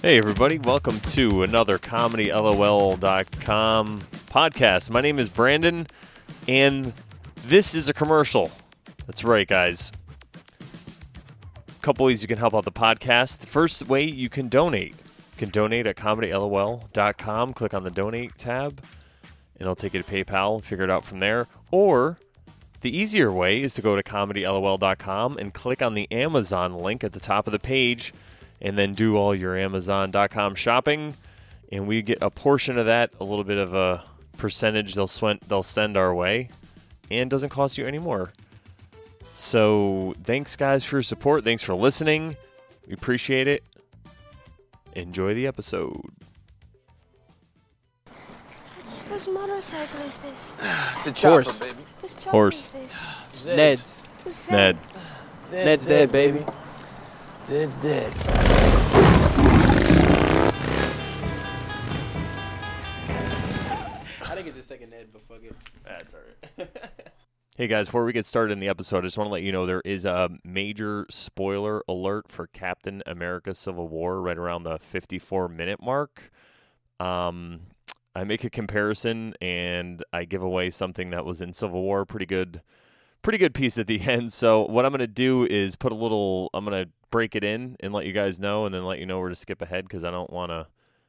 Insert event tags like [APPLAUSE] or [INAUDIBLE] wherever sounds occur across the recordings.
Hey, everybody, welcome to another ComedyLOL.com podcast. My name is Brandon, and this is a commercial. That's right, guys. A couple ways you can help out the podcast. The First way, you can donate. You can donate at ComedyLOL.com. Click on the donate tab, and it'll take you to PayPal. and Figure it out from there. Or the easier way is to go to ComedyLOL.com and click on the Amazon link at the top of the page and then do all your Amazon.com shopping, and we get a portion of that, a little bit of a percentage they'll swen- they'll send our way, and doesn't cost you any more. So thanks guys for your support. Thanks for listening. We appreciate it. Enjoy the episode. Whose motorcycle is this? It's a [SIGHS] chopper, Horse. baby. Whose chopper Horse. is this? Zed's. Ned's. Who's Zed? Ned, Ned's dead, baby. Zed's dead. I didn't get the second Ned, but fuck it. That's all right. [LAUGHS] hey guys, before we get started in the episode, I just want to let you know there is a major spoiler alert for Captain America: Civil War right around the 54 minute mark. Um, I make a comparison and I give away something that was in Civil War, pretty good, pretty good piece at the [LAUGHS] end. So what I'm gonna do is put a little, I'm gonna break it in and let you guys know, and then let you know where to skip ahead because I don't want to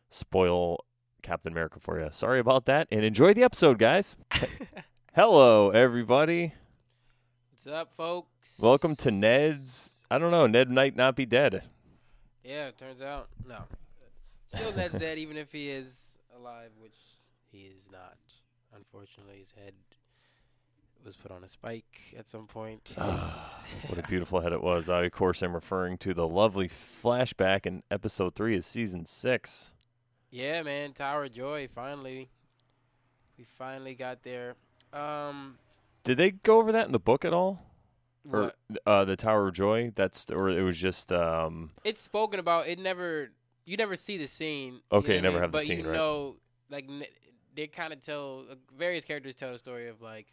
spoil Captain America for you. Sorry about that, and enjoy the episode, guys. [LAUGHS] Hello, everybody. What's up, folks? Welcome to Ned's. I don't know. Ned might not be dead. Yeah, it turns out no. Still, Ned's [LAUGHS] dead, even if he is alive, which he is not. Unfortunately, his head was put on a spike at some point. What a beautiful head it was. I, of course, am referring to the lovely flashback in episode three of season six. yeah, man, Tower of Joy. Finally, we finally got there. Um, Did they go over that in the book at all? Or what? uh, the Tower of Joy? That's or it was just um. It's spoken about. It never. You never see the scene. you Okay, know you I never mean? have the scene, you right. know, like n- they kind of tell uh, various characters tell the story of like,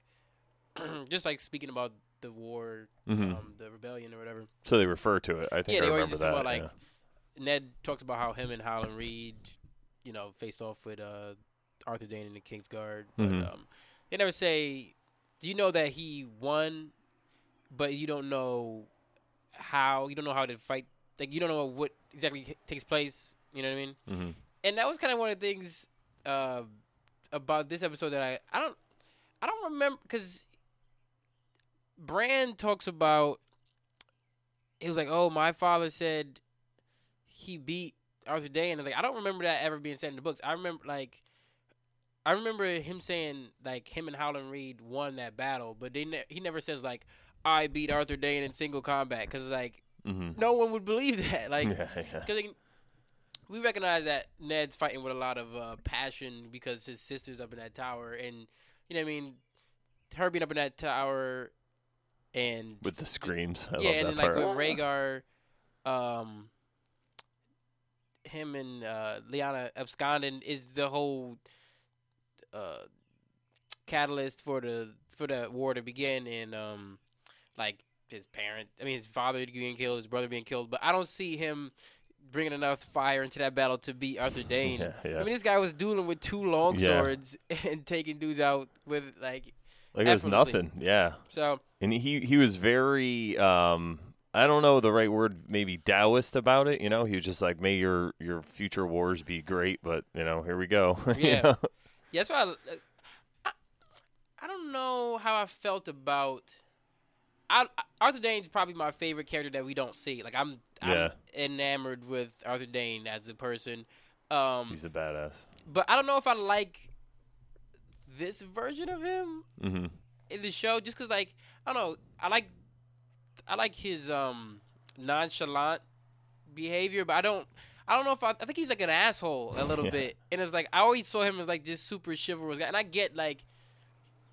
[CLEARS THROAT] just like speaking about the war, mhm. um, the rebellion or whatever. so they refer to it. I think yeah, I they always remember just that. about like yeah. Ned talks about how him and Howland Reed, you know, face off with uh, Arthur Dayne and the King's Guard. But Mhm. um, they never say, "Do you know that he won?" But you don't know how. You don't know how to fight. Like you don't know what exactly takes place. You know what I mean? Mhm. And that was kind of one of the things uh, about this episode that I I don't I don't remember because Bran talks about he was like, "Oh, my father said he beat Arthur Day," and I was like, "I don't remember that ever being said in the books. I remember like." I remember him saying like him and Howland Reed won that battle, but they ne- he never says like I beat Arthur Dayne in single combat because like Mhm. no one would believe that. [LAUGHS] Like [LAUGHS] yeah, yeah. because we recognize that Ned's fighting with a lot of uh, passion because his sister's up in that tower, and you know what I mean. Her being up in that tower, and With the screams. I yeah, and then like part. with Rhaegar, um, him and uh, Lyanna absconding is the whole uh, catalyst for the for the war to begin, and um, like his parent, I mean his father being killed, his brother being killed, but I don't see him bringing enough fire into that battle to beat Arthur [LAUGHS] Dane. Yeah, yeah. I mean, this guy was dueling with two long Yeah. swords [LAUGHS] and taking dudes out with like like it was nothing. Yeah. so. and he he was very um I don't know the right word maybe Taoist about it you know he was just like may your your future wars be great but you know here we go [LAUGHS] You Yeah. know? Yeah, that's why I, I, I don't know how I felt about. I, Arthur Dayne is probably my favorite character that we don't see. Like I'm, Yeah. I'm enamored with Arthur Dayne as a person. Um, he's a badass but I don't know if I like this version of him hmm in the show, just because like I don't know. I like, I like his um nonchalant behavior, but I don't. I don't know if I, I think he's like an asshole a little Yeah. bit, and it's like I always saw him as like this super chivalrous guy, and I get like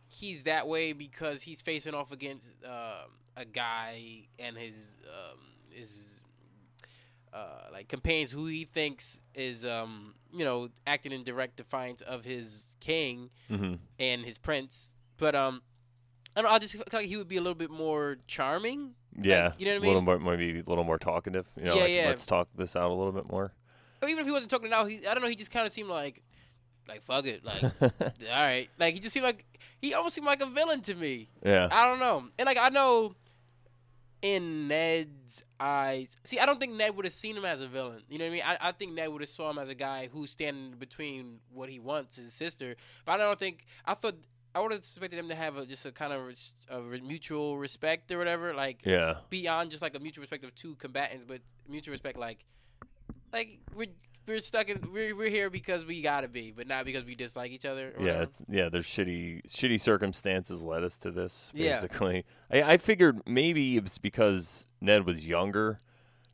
he's that way because he's facing off against um, a guy and his um, his uh, like companions who he thinks is um, you know acting in direct defiance of his king hmm and his prince, but um. I don't know. I just feel like he would be a little bit more charming. yeah you know what I a little mean? more maybe a little more talkative you know Yeah, like, yeah. let's talk this out a little bit more or even if he wasn't talking it out, he I don't know. He just kind of seemed like, like fuck it, like [LAUGHS] all right, like he just seemed like he almost seemed like a villain to me. yeah. I don't know, and like I know, in Ned's eyes, see, I don't think Ned would have seen him as a villain. You know what I mean? I, I think Ned would have saw him as a guy who's standing between what he wants, and his sister. But I don't think I thought. I would have expected them to have a, just a kind of res- a mutual respect or whatever, like yeah. beyond just like a mutual respect of two combatants, but mutual respect like like we're we're stuck in we're we're here because we gotta be, but not because we dislike each other. Yeah, it's, yeah. There's shitty, shitty circumstances led us to this. Yeah. Basically, I, I figured maybe it's because Ned was younger.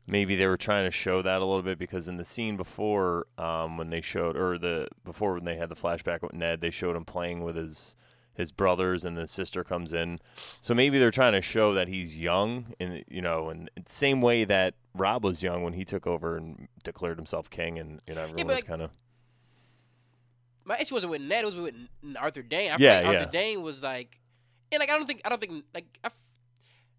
Maybe they were trying to show that a little bit because in the scene before, um, when they showed, or the before when they had the flashback with Ned, they showed him playing with his his brothers, and the sister comes in. So maybe they're trying to show that he's young, and you know, and same way that Robb was young when he took over and declared himself king, and you know, everyone but was like- kind of My issue wasn't with Ned; it was with Arthur Dayne. I Yeah, like yeah. Arthur Dayne was like, and like I don't think I don't think like I, f-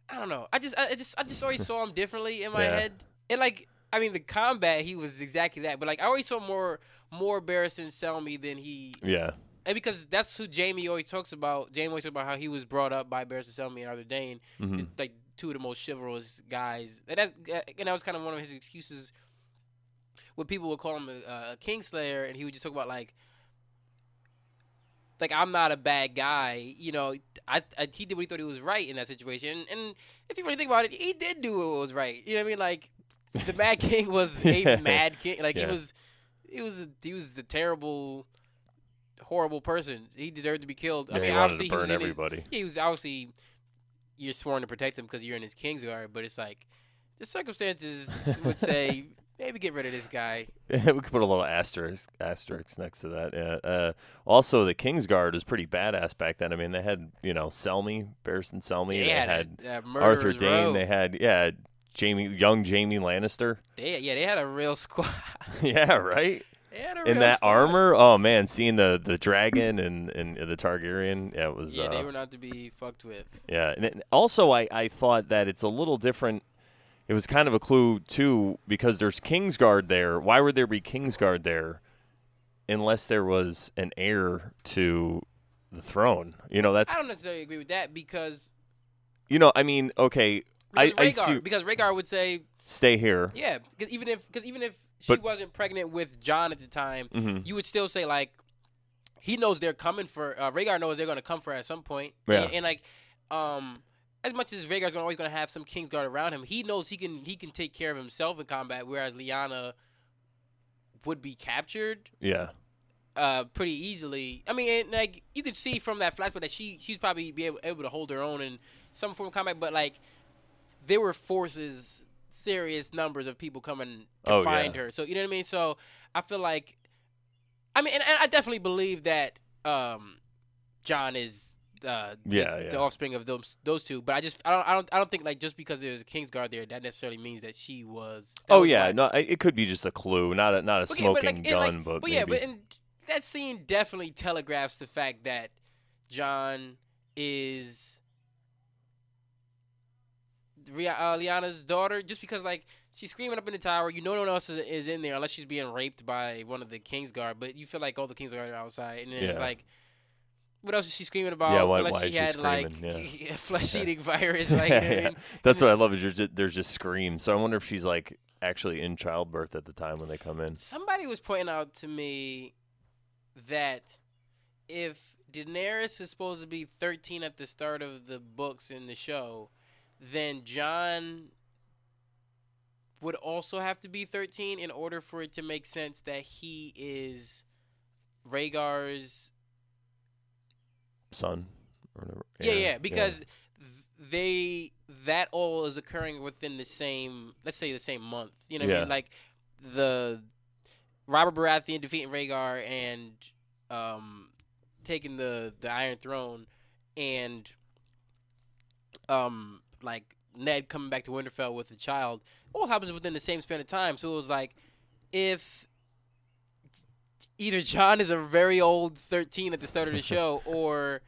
I don't know. I just I, I just I just always saw him differently in my Yeah. head, and like I mean the combat he was exactly that, but like I always saw more more Barristan Selmy than he yeah, and because that's who Jaime always talks about. Jaime always talks about how he was brought up by Barristan Selmy and Arthur Dayne, Mhm. like two of the most chivalrous guys. And that and that was kind of one of his excuses. When people would call him a, a Kingslayer, and he would just talk about like, like I'm not a bad guy. You know, I, I he did what he thought he was right in that situation. And if you really think about it, he did do what was right. You know what I mean? Like the Mad [LAUGHS] King was a mad king. Like Yeah. he was, he was, a, he was a terrible, horrible person. He deserved to be killed. yeah I mean, he obviously he was his- everybody. yeah, he was obviously you're sworn to protect him because you're in his Kingsguard, but it's like the circumstances would say [LAUGHS] maybe get rid of this guy. [LAUGHS] we could put a little asterisk asterisk next to that. Yeah. Uh, also, the Kingsguard is pretty badass back then. I mean, they had you know Selmy, Barristan Selmy. They They, had, had Arthur Dayne. row. They had yeah, Jaime, young Jaime Lannister. They, yeah, they had a real squad. [LAUGHS] yeah, right. They had a In that squad. armor, oh man, seeing the the dragon and and the Targaryen, yeah, it was. Yeah, uh, they were not to be fucked with. Yeah, and it, also I, I thought that it's a little different. It was kind of a clue too because there's Kingsguard there. Why would there be Kingsguard there, unless there was an heir to the throne? You know, that's I don't necessarily agree with that because, you know, I mean, okay, I, because I Rhaegar, see. because Rhaegar would say, Stay here. yeah, because even if because even if she But- wasn't pregnant with Jon at the time, Mhm. you would still say like he knows they're coming for uh, Rhaegar knows they're gonna come for her at some point. Yeah. And, and, like um as much as Rhaegar's gonna always gonna have some Kingsguard around him, he knows he can he can take care of himself in combat, whereas Lyanna would be captured Yeah, uh pretty easily. I mean, and, like you could see from that flashback that she she's probably be able, able to hold her own in some form of combat, but like there were forces, serious numbers of people coming to Oh, yeah. find her. So you know what I mean. So I feel like, I mean, and, and I definitely believe that um Jon is. Uh, the, Yeah, the offspring of those those two, but I just I don't I don't I don't think like just because there's a Kingsguard there that necessarily means that she was. that oh was yeah, why- no, it could be just a clue, not a not a Okay, but, smoking like, gun, like- but, yeah, maybe. but and that scene definitely telegraphs the fact that Jon is uh, Lyanna's daughter. Just because like she's screaming up in the tower, you know no one else is, is in there unless she's being raped by one of the Kingsguard. But you feel like all the Kingsguard are outside, and then it's like. What else is she screaming about? Yeah, why- Unless why she had like screaming? [LAUGHS] a flesh-eating virus, [LAUGHS] like you know what I Yeah. [LAUGHS] That's what I love is there's just, there's just screams. So I wonder if she's like actually in childbirth at the time when they come in. Somebody was pointing out to me that if Daenerys is supposed to be 13 at the start of the books in the show, then Jon would also have to be 13 in order for it to make sense that he is Rhaegar's. Son. Or whatever. Yeah, yeah, because th- they that all is occurring within the same, let's say the same month. You know what I mean? Like the Robert Baratheon defeating Rhaegar and um, taking the the Iron Throne, and um, like Ned coming back to Winterfell with a child, all happens within the same span of time. So it was like if either Jon is a very old thirteen at the start of the show, [LAUGHS] or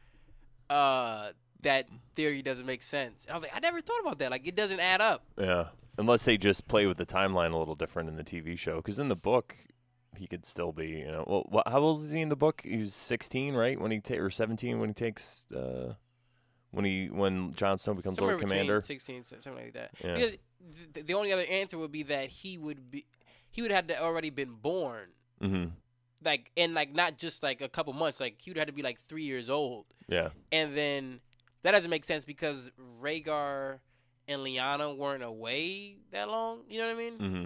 uh, that theory doesn't make sense. And I was like, I never thought about that. Like it doesn't add up. Yeah, unless they just play with the timeline a little different in the TV show. Because in the book, he could still be, you know, well, how old is he in the book? He was 16, right? When he ta- or 17 when he takes, uh, when he when Jon Snow becomes Somewhere Lord Commander. 16, something like that. Yeah. Because th- the only other answer would be that he would be, he would have to already been born. hmm Like and like not just like a couple months. Like he would have to be like three years old. Yeah. And then that doesn't make sense because Rhaegar and Lyanna weren't away that long. You know what I mean? hmm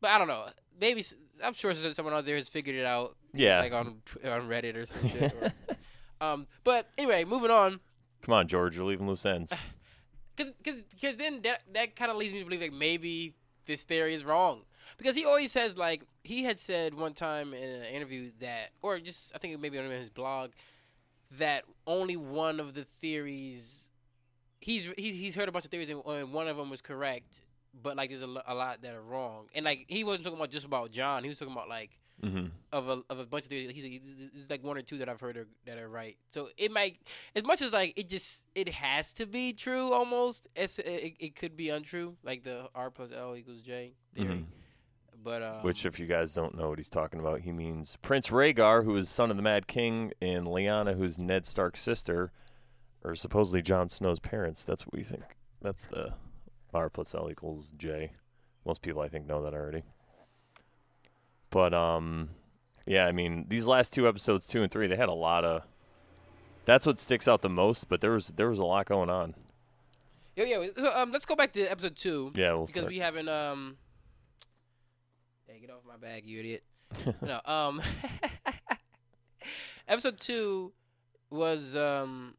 But I don't know. Maybe I'm sure someone out there has figured it out, Yeah. like on on Reddit or some shit. Or, [LAUGHS] um, but anyway, moving on. Come on, George, you're leaving loose ends. [SIGHS] Cause, cause, cause then that that kind of leads me to believe like maybe this theory is wrong because he always says like he had said one time in an interview that or just I think maybe on his blog that only one of the theories he's he, he's heard a bunch of theories and, and one of them was correct but like there's a, a lot that are wrong and like he wasn't talking about just about Jon he was talking about like hmm of a of a bunch of theories. He's like, like one or two that I've heard are, that are right. So it might, as much as like it just it has to be true almost. It's it, it could be untrue, like the R plus L equals J theory. But um, Mm-hmm. Which, if you guys don't know what he's talking about, he means Prince Rhaegar, who is son of the Mad King, and Lyanna, who's Ned Stark's sister, or supposedly Jon Snow's parents. That's what we think. That's the R plus L equals J. Most people, I think, know that already. But um, yeah, I mean, these last two episodes, two and three, they had a lot of. That's what sticks out the most. But there was there was a lot going on. yeah, yeah. So, um, let's go back to episode two Yeah, we'll because start. we haven't um. Hey, get off my bag, you idiot. [LAUGHS] no, um, [LAUGHS] episode two was um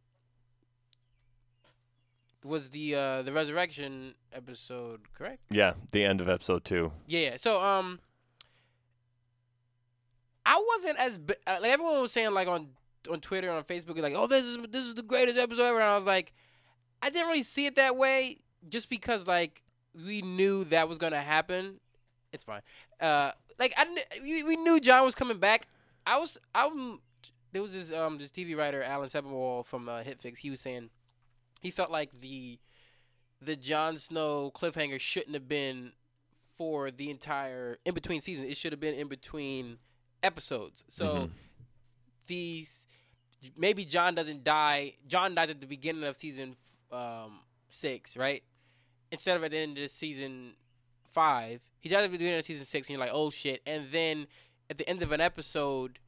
was the uh the resurrection episode, correct? yeah, the end of episode two. Yeah. yeah. So um, I wasn't as uh, like everyone was saying like on on Twitter on Facebook like, oh, this is this is the greatest episode ever, and I was like, I didn't really see it that way, just because like we knew that was gonna happen. It's fine. Uh, like I we, we knew Jon was coming back. I was I'm there was this um this TV writer Alan Sepinwall from uh, Hitfix. He was saying he felt like the the Jon Snow cliffhanger shouldn't have been for the entire in between seasons. It should have been in between episodes. So Mhm. these maybe Jon doesn't die. Jon dies at the beginning of season um, six, right? Instead of at the end of season five, he dies at the beginning of season six, and you're like, oh shit. And then at the end of an episode,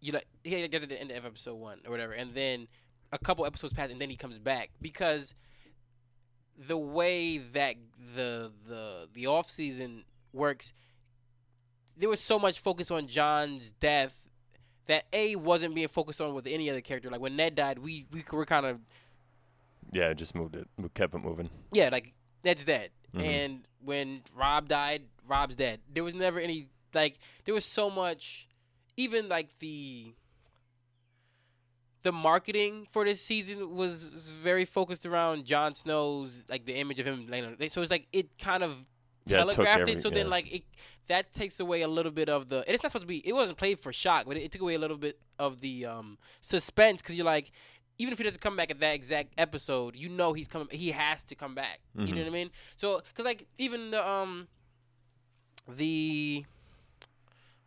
you like he gets at the end of episode one or whatever, and then a couple episodes pass, and then he comes back because the way that the the the off season works, there was so much focus on Jon's death that a wasn't being focused on with any other character. Like when Ned died, we we were kind of Yeah, just moved it. We kept it moving. yeah, like Ned's dead. Mhm. And when Robb died, Robb's dead. There was never any like there was so much even like the the marketing for this season was, was very focused around Jon Snow's like the image of him laying on so it's like it kind of Yeah, it took telegraphed every- it so then yeah. like it that takes away a little bit of the and it's not supposed to be it wasn't played for shock but it, it took away a little bit of the um suspense because you're like even if he doesn't come back at that exact episode you know he's coming he has to come back you Mhm. know what i mean so because like even the um the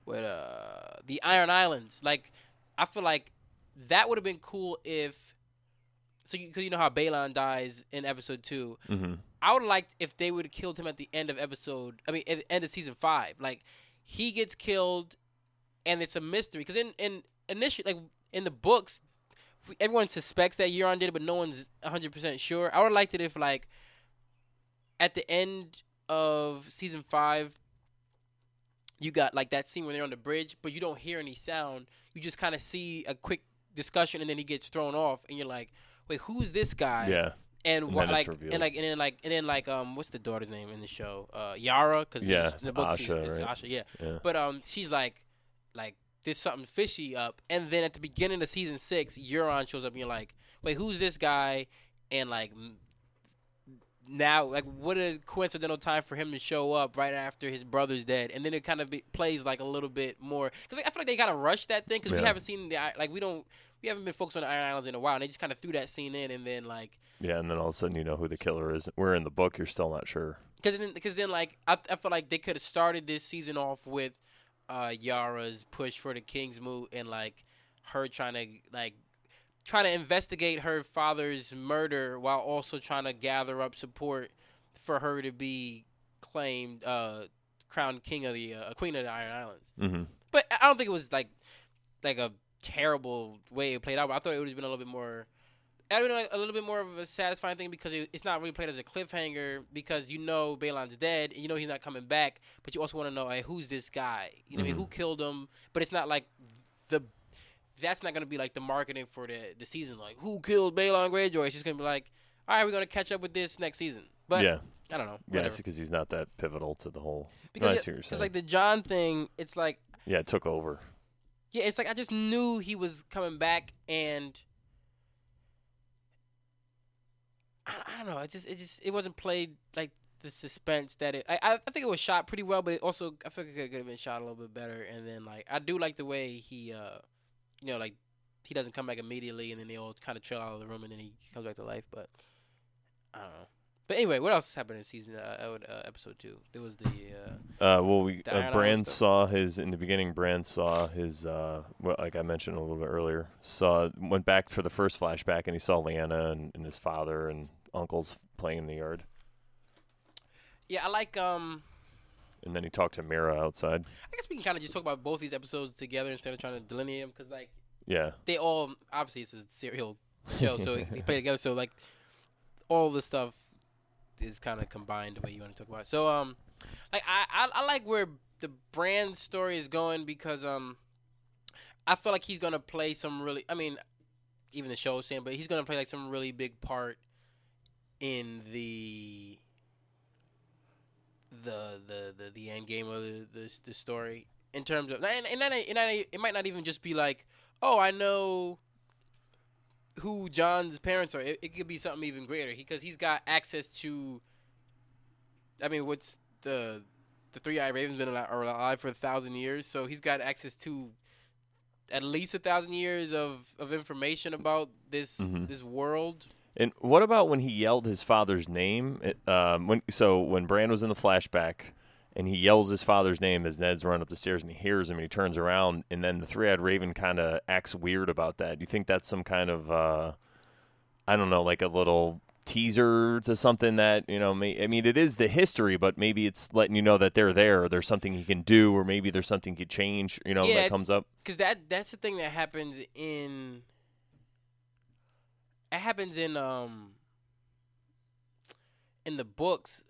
what uh the iron islands like i feel like that would have been cool if so because you know how Balon dies in episode two hmm I would have liked if they would have killed him at the end of episode. I mean, at the end of season five. Like he gets killed, and it's a mystery. Because in in initially, like in the books, everyone suspects that Euron did it, but no one's hundred percent sure. I would have liked it if like at the end of season five, you got like that scene where they're on the bridge, but you don't hear any sound. You just kind of see a quick discussion, and then he gets thrown off, and you're like, wait, who's this guy? Yeah. And And what like and like and then like and then like um what's the daughter's name in the show? Uh, Yara, because Yeah, the book she- Asha, it's right? Asha, yeah. Yeah. But um, she's like, like there's something fishy up, and then at the beginning of season six, Euron shows up, and you're like, wait, who's this guy? And like, now like what a coincidental time for him to show up right after his brother's dead, and then it kind of be, plays like a little bit more because like, I feel like they kind of rushed that thing because we haven't seen the like we don't we haven't been focused on the Iron Islands in a while, and they just kind of threw that scene in, and then like Yeah, and then all of a sudden you know who the killer is. We're in the book you're still not sure. because then because then like I I feel like they could have started this season off with uh Yara's push for the King's Moot and like her trying to like trying to investigate her father's murder while also trying to gather up support for her to be claimed uh crowned king of the uh, queen of the Iron Islands. Mm-hmm. But I don't think it was like like a terrible way it played out. But I thought it would have been a little bit more. I would like a little bit more of a satisfying thing because it, it's not really played as a cliffhanger because you know Balon's dead and you know he's not coming back, but you also want to know hey, who's this guy? You know, what I mean, mm-hmm. who killed him? But it's not like the that's not gonna be like the marketing for the the season. Like who killed Balon Greyjoy? It's just gonna be like, all right, we're gonna catch up with this next season. But yeah, I don't know. yeah, Whatever. because he's not that pivotal to the whole. because I it- see what you're 'cause, saying. like the Jon thing, it's like yeah, it took over. Yeah, it's like I just knew he was coming back, and I, I don't know. It just it just it wasn't played like the suspense that it. I I think it was shot pretty well, but it also I feel like it could have been shot a little bit better. And then like I do like the way he, uh you know, like he doesn't come back immediately, and then they all kind of chill out of the room, and then he comes back to life. But I don't know. But anyway, what else happened in season uh, uh, episode two? There was the uh, Uh, well, we uh, Bran stuff. saw his in the beginning. Bran saw his, uh, well, like I mentioned a little bit earlier. Saw went back for the first flashback, and he saw Lyanna and, and his father and uncles playing in the yard. yeah. I like um. And then he talked to Meera outside. I guess we can kind of just talk about both these episodes together instead of trying to delineate them because like Yeah, they all obviously it's a serial show, so [LAUGHS] they play together. So like all the stuff is kind of combined the way you want to talk about. So um, like I, I I like where the Bran story is going because um, I feel like he's gonna play some really. I mean, even the show saying, but he's gonna play like some really big part in the the the the, the end game of the, the the story in terms of and and, that, and that, it might not even just be like oh I know who Jon's parents are. It, it could be something even greater because he's got access to. I mean, what's the the three eyed raven's been alive, alive for a thousand years, so he's got access to at least a thousand years of, of information about this Mhm. this world. And what about when he yelled his father's name? It, um, when so when Bran was in the flashback, and he yells his father's name as Ned's run up the stairs, and he hears him, and he turns around, and then the three-eyed raven kind of acts weird about that. Do you think that's some kind of, uh, I don't know, like a little teaser to something that you know? May, I mean, it is the history, but maybe it's letting you know that they're there, or there's something he can do, or maybe there's something he could change. You know, Yeah, that comes up. because that that's the thing that happens in it happens in um in the books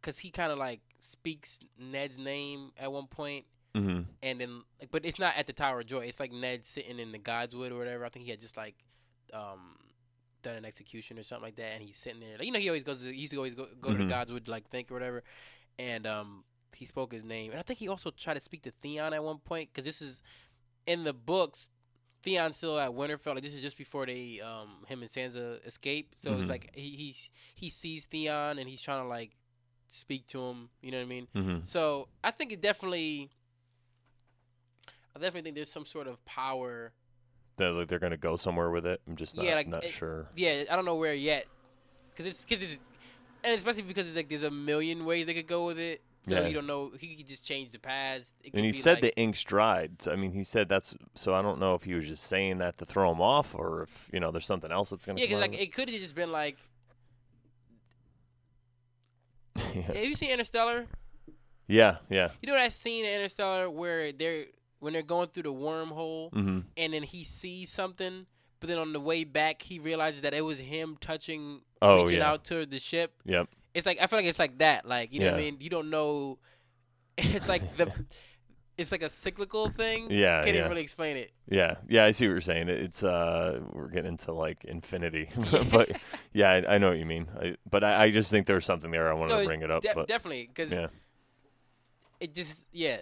because he kind of like speaks Ned's name at one point hmm and then like, but it's not at the Tower of Joy it's like Ned sitting in the Godswood or whatever I think he had just like um done an execution or something like that and he's sitting there like, you know he always goes to, he used to always go, go to Mhm. the Godswood to like think or whatever and um he spoke his name and I think he also tried to speak to Theon at one point because this is in the books, Theon's still at Winterfell. Like this is just before they, um, him and Sansa escape. So Mhm. it's like he he's, he sees Theon and he's trying to like speak to him. You know what I mean? hmm So I think it definitely, I definitely think there's some sort of power. They're, like, they're gonna go somewhere with it. I'm just not, Yeah, like, not it- sure. Yeah, I don't know where yet, because it's because it's, and especially because it's like there's a million ways they could go with it. So Yeah. you don't know. He could just change the past. It And he said like, the ink's dried. So, I mean, he said that's. So I don't know if he was just saying that to throw him off, or if you know there's something else that's gonna. Yeah, because like it could have just been like. It. Have you seen Interstellar? yeah, yeah. You know that scene in Interstellar where they're when they're going through the wormhole hmm and then he sees something, but then on the way back he realizes that it was him touching, Oh, reaching yeah. out to the ship. Yep. It's like I feel like it's like that. Like you know what I mean? You don't know. [LAUGHS] It's like the. [LAUGHS] It's like a cyclical thing. Yeah, Can't yeah. even really explain it. Yeah, yeah. I see what you're saying. It's uh, we're getting into like infinity, [LAUGHS] [LAUGHS] but yeah, I, I know what you mean. I, but I, I just think there's something there. I wanted No, to bring it up. de- but definitely because yeah, it just yeah,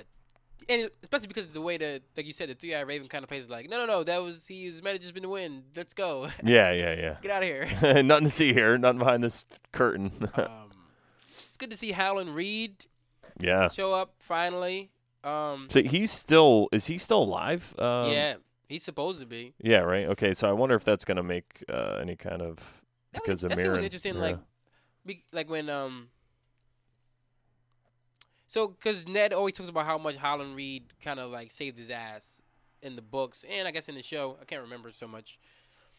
and especially because of the way the like you said the three eyed raven kind of plays like no no no that was he was might have just been the win let's go [LAUGHS] Yeah, yeah, yeah. get out of here. nothing to see here. Nothing behind this curtain. um, it's good to see Howland Reed yeah. show up finally. Um, So he's still is he still alive? Um, yeah, he's supposed to be. Yeah. Right. Okay. So I wonder if that's gonna make uh, any kind of That because was, of that was interesting. Yeah. Like, be, like when um. So, because Ned always talks about how much Howland Reed kind of like saved his ass in the books and I guess in the show. I can't remember so much.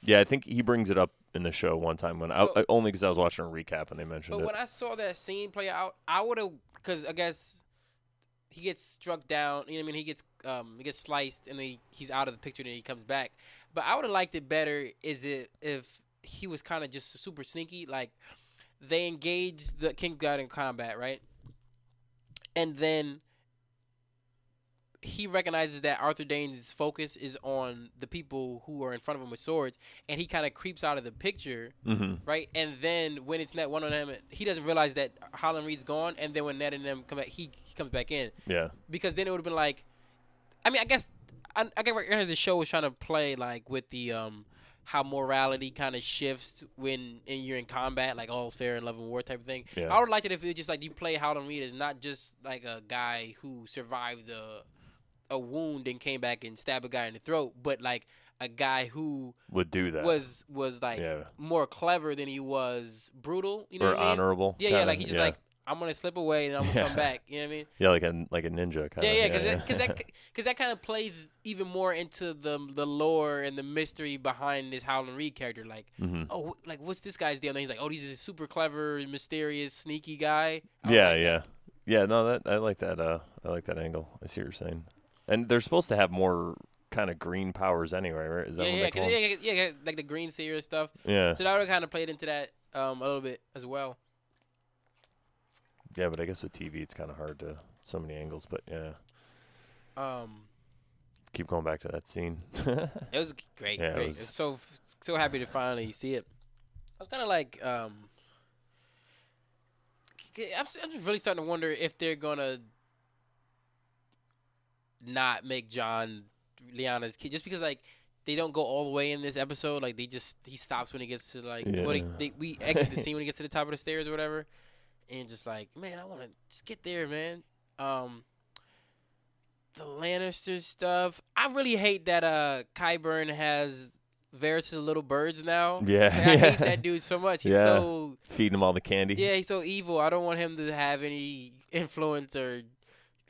Yeah, I think he brings it up in the show one time when So- I, only because I was watching a recap and they mentioned But it. But when I saw that scene play out, I would have because I guess he gets struck down. You know what I mean? He gets um he gets sliced and he, he's out of the picture and he comes back. But I would have liked it better is it if he was kind of just super sneaky. Like they engage the King's Guard in combat, right? And then he recognizes that Arthur Dayne's focus is on the people who are in front of him with swords, and he kind of creeps out of the picture hmm right? And then when it's Ned one on him, he doesn't realize that Howland Reed's gone. And then when Ned and them come back, he, he comes back in Yeah. because then it would have been like, I mean, I guess I, I guess the show was trying to play like with the um how morality kind of shifts when and you're in combat, like all's fair in love and war type of thing. Yeah. I would like it if it was just like you play Howland Reed as not just like a guy who survived a a wound and came back and stabbed a guy in the throat, but like a guy who Would do that. was was like yeah. more clever than he was brutal. You know or what I mean? honorable. Yeah, yeah. kinda, Like he just yeah. like I'm gonna slip away and I'm gonna Yeah. come back. You know what I mean? [LAUGHS] yeah, like a like a ninja kind Yeah, of. yeah. Because that, cause that, that [LAUGHS] kind of plays even more into the the lore and the mystery behind this Howland Reed character. Like, hmm oh, like what's this guy's deal? And he's like, oh, he's a super clever, mysterious, sneaky guy. I Yeah, like yeah, that. yeah. No, that I like that. Uh, I like that angle. I see what you're saying. And they're supposed to have more kind of green powers anyway, right? Is that Yeah, what yeah, they call cause, them? yeah, yeah, yeah, like the Green Seer and stuff. Yeah, So that would have kind of played into that um, a little bit as well. yeah. But I guess with TV, it's kind of hard to so many angles. But yeah, Um, keep going back to that scene. [LAUGHS] It was great. Yeah, it great. was- So so happy to finally see it. I was kind of like, um, k- I'm, s- I'm just really starting to wonder if they're gonna not make Jon Lyanna's kid, just because like they don't go all the way in this episode. Like they just he stops when he gets to like what he, Yeah. they, we exit the scene when he gets to the top of the stairs or whatever, and just like man, I want to just get there, man. Um, the Lannister stuff. I really hate that uh Qyburn has Varys' little birds now. Yeah, I yeah. hate that dude so much. He's Yeah. so Feeding them all the candy. yeah, he's so evil. I don't want him to have any influence or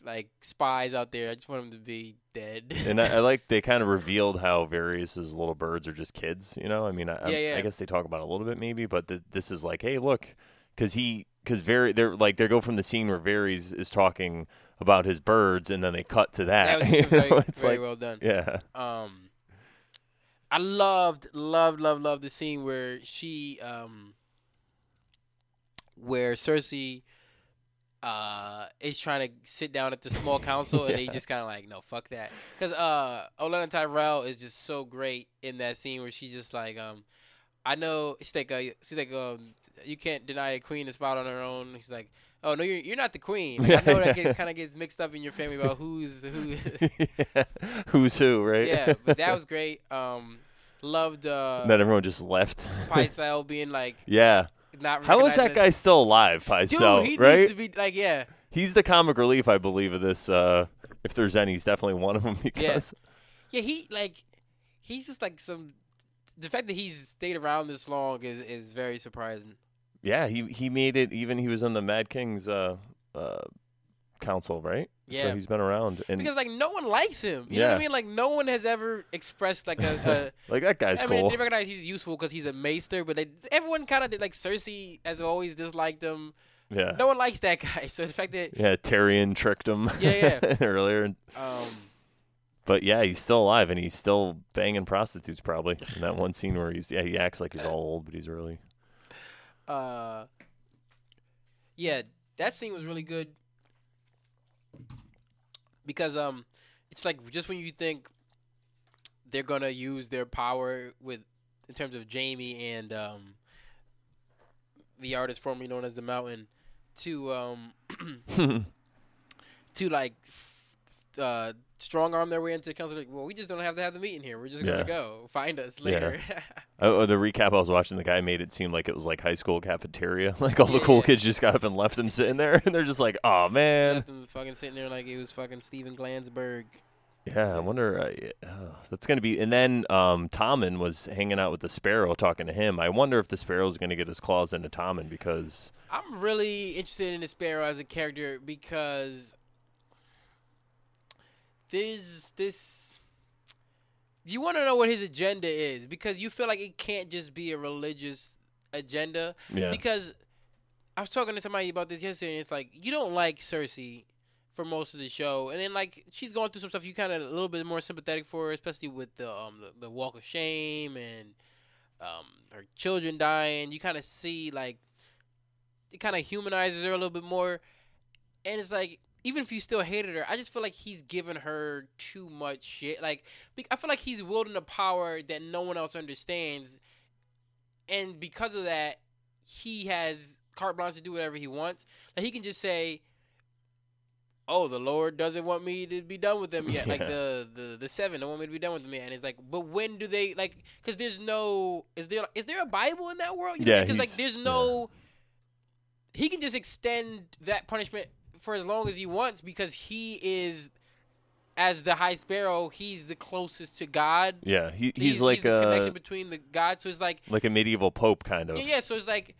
like spies out there. I just want them to be dead. And I, I like they [LAUGHS] kind of revealed how Varys' little birds are just kids. You know, I mean, I, Yeah, yeah. I guess they talk about a little bit maybe, but th- this is like, hey, look, because he, because very, they're like they go from the scene where Varys is talking about his birds, and then they cut to that. that was [LAUGHS] very, it's very like, well done. yeah, Um, I loved, loved, loved, loved the scene where she, um, where Cersei, uh, is trying to sit down at the small council, and they [LAUGHS] just kind of like, no, fuck that, because uh, Olenna Tyrell is just so great in that scene where she's just like, um. I know she's like uh, she's like um you can't deny a queen a spot on her own. She's like, oh no, you're you're not the queen. Like, I know that get, [LAUGHS] kind of gets mixed up in your family about who's who. [LAUGHS] who's who, right? yeah, but that was great. Um, loved uh, then everyone just left. Pycelle being like yeah. Not. How is that recognizing- guy still alive, Dude, he right? needs to be like yeah, He's the comic relief, I believe, of this. Uh, if there's any, he's definitely one of them because yeah. He like he's just like some. The fact that he's stayed around this long is is very surprising. yeah, he he made it. Even he was on the Mad Kings uh, uh, council, right? Yeah. So he's been around, and Because like no one likes him. You know what I mean? Like no one has ever expressed like a. [LAUGHS] like that a guy's I mean, cool. they recognize he's useful because he's a maester, but they, everyone kind of like Cersei has always disliked him. yeah, No one likes that [LAUGHS] guy. So the fact that yeah. Tyrion tricked him. Yeah, [LAUGHS] earlier, um, but yeah, he's still alive, and he's still banging prostitutes. Probably in that one scene where he's yeah, he acts like he's all old, but he's really uh yeah that scene was really good because um it's like just when you think they're gonna use their power with in terms of Jaime and um the artist formerly known as the Mountain to um [CLEARS THROAT] [LAUGHS] to like uh, strong arm their way into the council. Like, well, we just don't have to have the meeting here. We're just gonna Yeah. go find us Yeah. later. [LAUGHS] Oh, the recap I was watching, the guy made it seem like it was like high school cafeteria. [LAUGHS] Like all the cool Yeah. kids just got up and left him sitting there, [LAUGHS] and they're just like, "Oh man." Left him fucking sitting there like it was fucking Steven Glansberg. Yeah, I wonder. Uh, yeah, oh, that's gonna be. And then um, Tommen was hanging out with the Sparrow, talking to him. I wonder if the sparrow is gonna get his claws into Tommen because I'm really interested in the Sparrow as a character because there's this. You want to know what his agenda is because you feel like it can't just be a religious agenda. yeah, Because I was talking to somebody about this yesterday, and it's like you don't like Cersei for most of the show, and then like she's going through some stuff. You kind of a little bit more sympathetic for her, especially with the um the, the walk of shame and um her children dying. You kind of see like it kind of humanizes her a little bit more, and it's like. Even if you still hated her, I just feel like he's given her too much shit. Like, I feel like he's wielding a power that no one else understands, and because of that, he has carte blanche to do whatever he wants. Like he can just say, "Oh, the Lord doesn't want me to be done with them yet." Like the, the the seven don't want me to be done with them yet. And it's like, but when do they like? Because there's no is there is there a Bible in that world? You Yeah, Because like there's no. He can just extend that punishment for as long as he wants because he is. As the High Sparrow, he's the closest to God. yeah, he, he's, like the a connection between the gods. So it's like like a medieval pope kind of. yeah, yeah. So it's like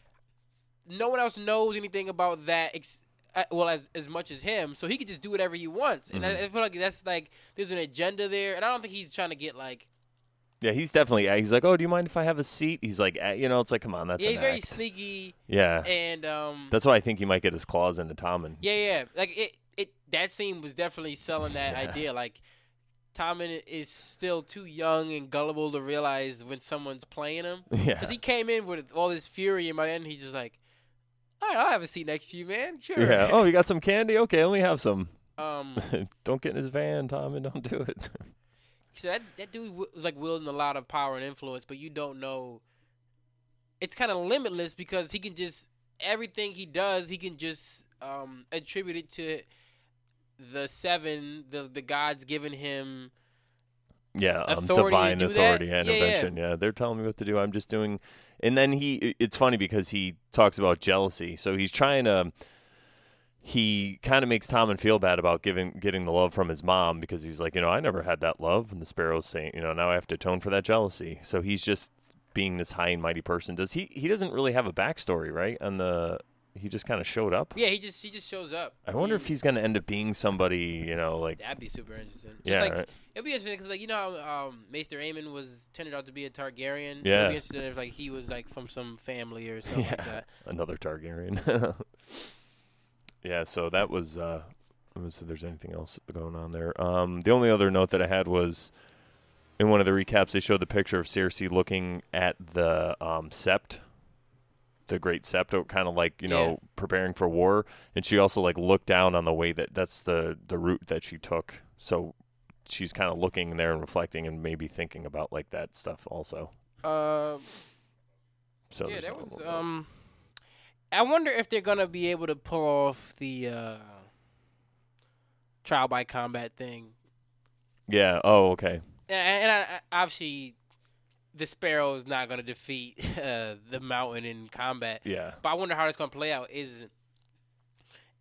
no one else knows anything about that. Ex- uh, well, as as much as him, so he could just do whatever he wants, and I, I feel like that's like there's an agenda there, and I don't think he's trying to get like Yeah, he's definitely. He's like, oh, do you mind if I have a seat? He's like, eh, you know, it's like, come on, that's yeah, he's very act. sneaky, Yeah, and um, that's why I think he might get his claws into Tommen. yeah, yeah, like it it that scene was definitely selling that Yeah. idea, like. Tommen is still too young and gullible to realize when someone's playing him. [LAUGHS] yeah, Because he came in with all this fury, and by the end he's just like, "All right, I'll have a seat next to you, man. Sure." yeah. [LAUGHS] Oh, you got some candy? Okay, let me have some. Um, [LAUGHS] don't get in his van, Tommen. Don't do it. So that that dude w- was like wielding a lot of power and influence, but you don't know. It's kind of limitless because he can just everything he does, he can just um attribute it to the seven, the the gods giving him. Yeah, um, Authority divine do that? authority and Yeah, yeah. intervention. Yeah, they're telling me what to do. I'm just doing. And then he, it's funny because he talks about jealousy. So he's trying to. He kind of makes Tommen feel bad about giving getting the love from his mom because he's like, you know, I never had that love, and the Sparrow's saying, you know, now I have to atone for that jealousy. So he's just being this high and mighty person. Does he? He doesn't really have a backstory, right? On the, he just kind of showed up. Yeah, he just he just shows up. I wonder if he's gonna end up being somebody, you know, like That'd be super interesting. Just yeah, like right? it'd be interesting because like you know how um, Maester Aemon was turned out to be a Targaryen. Yeah. It'd be interesting if like he was like from some family or [LAUGHS] something like that. another Targaryen. [LAUGHS] yeah, so that was. uh let me see if there's anything else going on there. Um, the only other note that I had was in one of the recaps they showed the picture of Cersei looking at the um, sept, the Great Sept, kind of like you know Yeah. preparing for war, and she also like looked down on the way that that's the the route that she took. So she's kind of looking there and reflecting and maybe thinking about like that stuff also. Uh, So yeah, that was um. I wonder if they're gonna be able to pull off the uh, trial by combat thing, yeah. Oh, okay. and, and I, obviously, the Sparrow is not gonna defeat [LAUGHS] uh, the Mountain in combat. Yeah. But I wonder how that's gonna play out. Is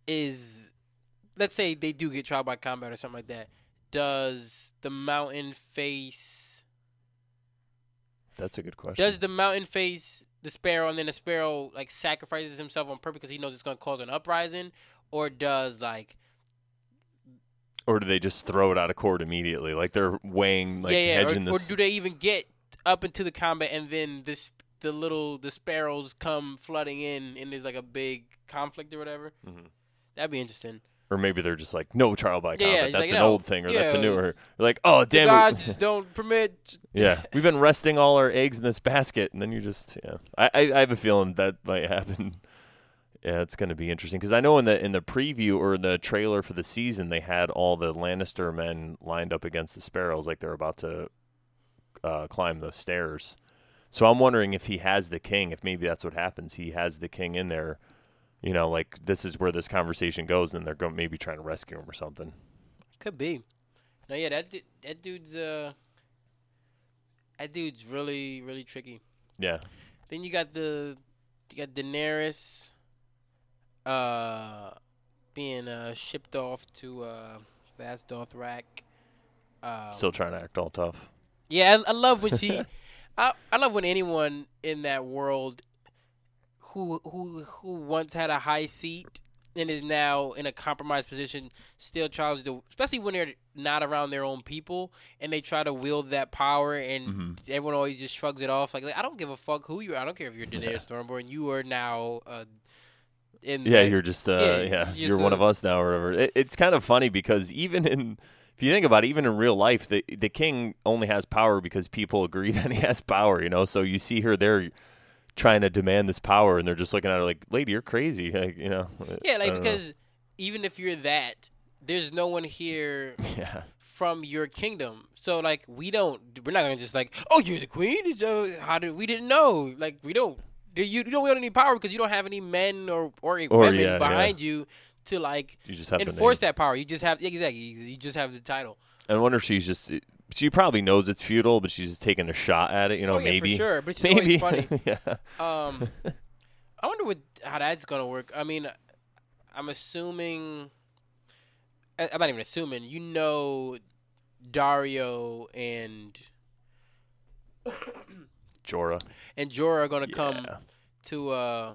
is let's say they do get trial by combat or something like that. Does the mountain face? That's a good question. Does the mountain face the sparrow, and then the sparrow like sacrifices himself on purpose because he knows it's gonna cause an uprising, or does like or do they just throw it out of court immediately? Like they're weighing, like yeah yeah, or, hedging or this. do they even get up into the combat and then this the little the sparrows come flooding in and there's like a big conflict or whatever? Mhm. That'd be interesting. Or maybe they're just like no trial by combat. yeah, that's like, an no, old thing, or that's a newer. Like oh damn gods [LAUGHS] don't permit. yeah, we've been resting all our eggs in this basket, and then you just yeah. I I, I have a feeling that might happen. [LAUGHS] Yeah, it's going to be interesting because I know in the in the preview or the trailer for the season they had all the Lannister men lined up against the Sparrows, like they're about to uh, climb the stairs. So I'm wondering if he has the king, if maybe that's what happens. He has the king in there, you know, like this is where this conversation goes, and they're going maybe trying to rescue him or something. Could be. No, yeah, that du- that dude's uh, that dude's really really tricky. Yeah. Then you got the you got Daenerys, uh, being uh shipped off to uh Vaes Dothrak. Um, Still trying to act all tough. yeah, I, I love when she. [LAUGHS] I I love when anyone in that world who who who once had a high seat and is now in a compromised position still tries to, especially when they're not around their own people and they try to wield that power and Mhm. everyone always just shrugs it off like, like I don't give a fuck who you are. I don't care if you're Daenerys Stormborn. You are now uh, in Yeah, the- you're just uh, Yeah, yeah, you're you're just one a- of us now or whatever. It, it's kind of funny because even in if you think about it, even in real life, the the king only has power because people agree [LAUGHS] that he has power. You know, so you see her there trying to demand this power, and they're just looking at her like, "Lady, you're crazy." [LAUGHS] Like, you know. yeah, like don't know. because even if you're that, there's no one here [LAUGHS] yeah, from your kingdom. So like we don't we're not gonna just like, oh you're the queen? So uh, how did we didn't know? Like we don't do you, you don't wield any power because you don't have any men or or, Or, women yeah, behind you to like you just have enforce that power. You just have exactly you just have the title. I wonder if she's just. She probably knows it's futile, but she's just taking a shot at it. You know, oh, yeah, maybe. for sure. But it's [LAUGHS] Maybe. always funny. [LAUGHS] yeah. [LAUGHS] Um, I wonder what how that's gonna work. I mean, I'm assuming. I'm not even assuming. You know, Daario and Jorah. and Jorah are gonna come Yeah. to uh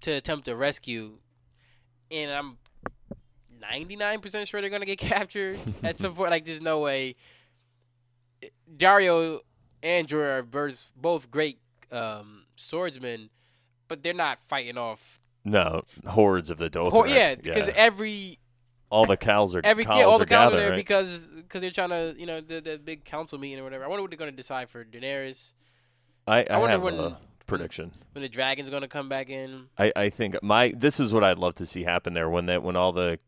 to attempt to rescue, and I'm 99% sure they're gonna get captured at some point. Like, there's no way. Daario and Jorah are both both great um, swordsmen, but they're not fighting off. No, hordes of the Dothraki. Hor- yeah, because every all the khals are every khals yeah, all are the khals are gathered, there right? because because they're trying to you know the the big council meeting or whatever. I wonder what they're gonna decide for Daenerys I, I, I wonder have when- a prediction. when the dragon's gonna come back in. I, I think my this is what I'd love to see happen there when that when all the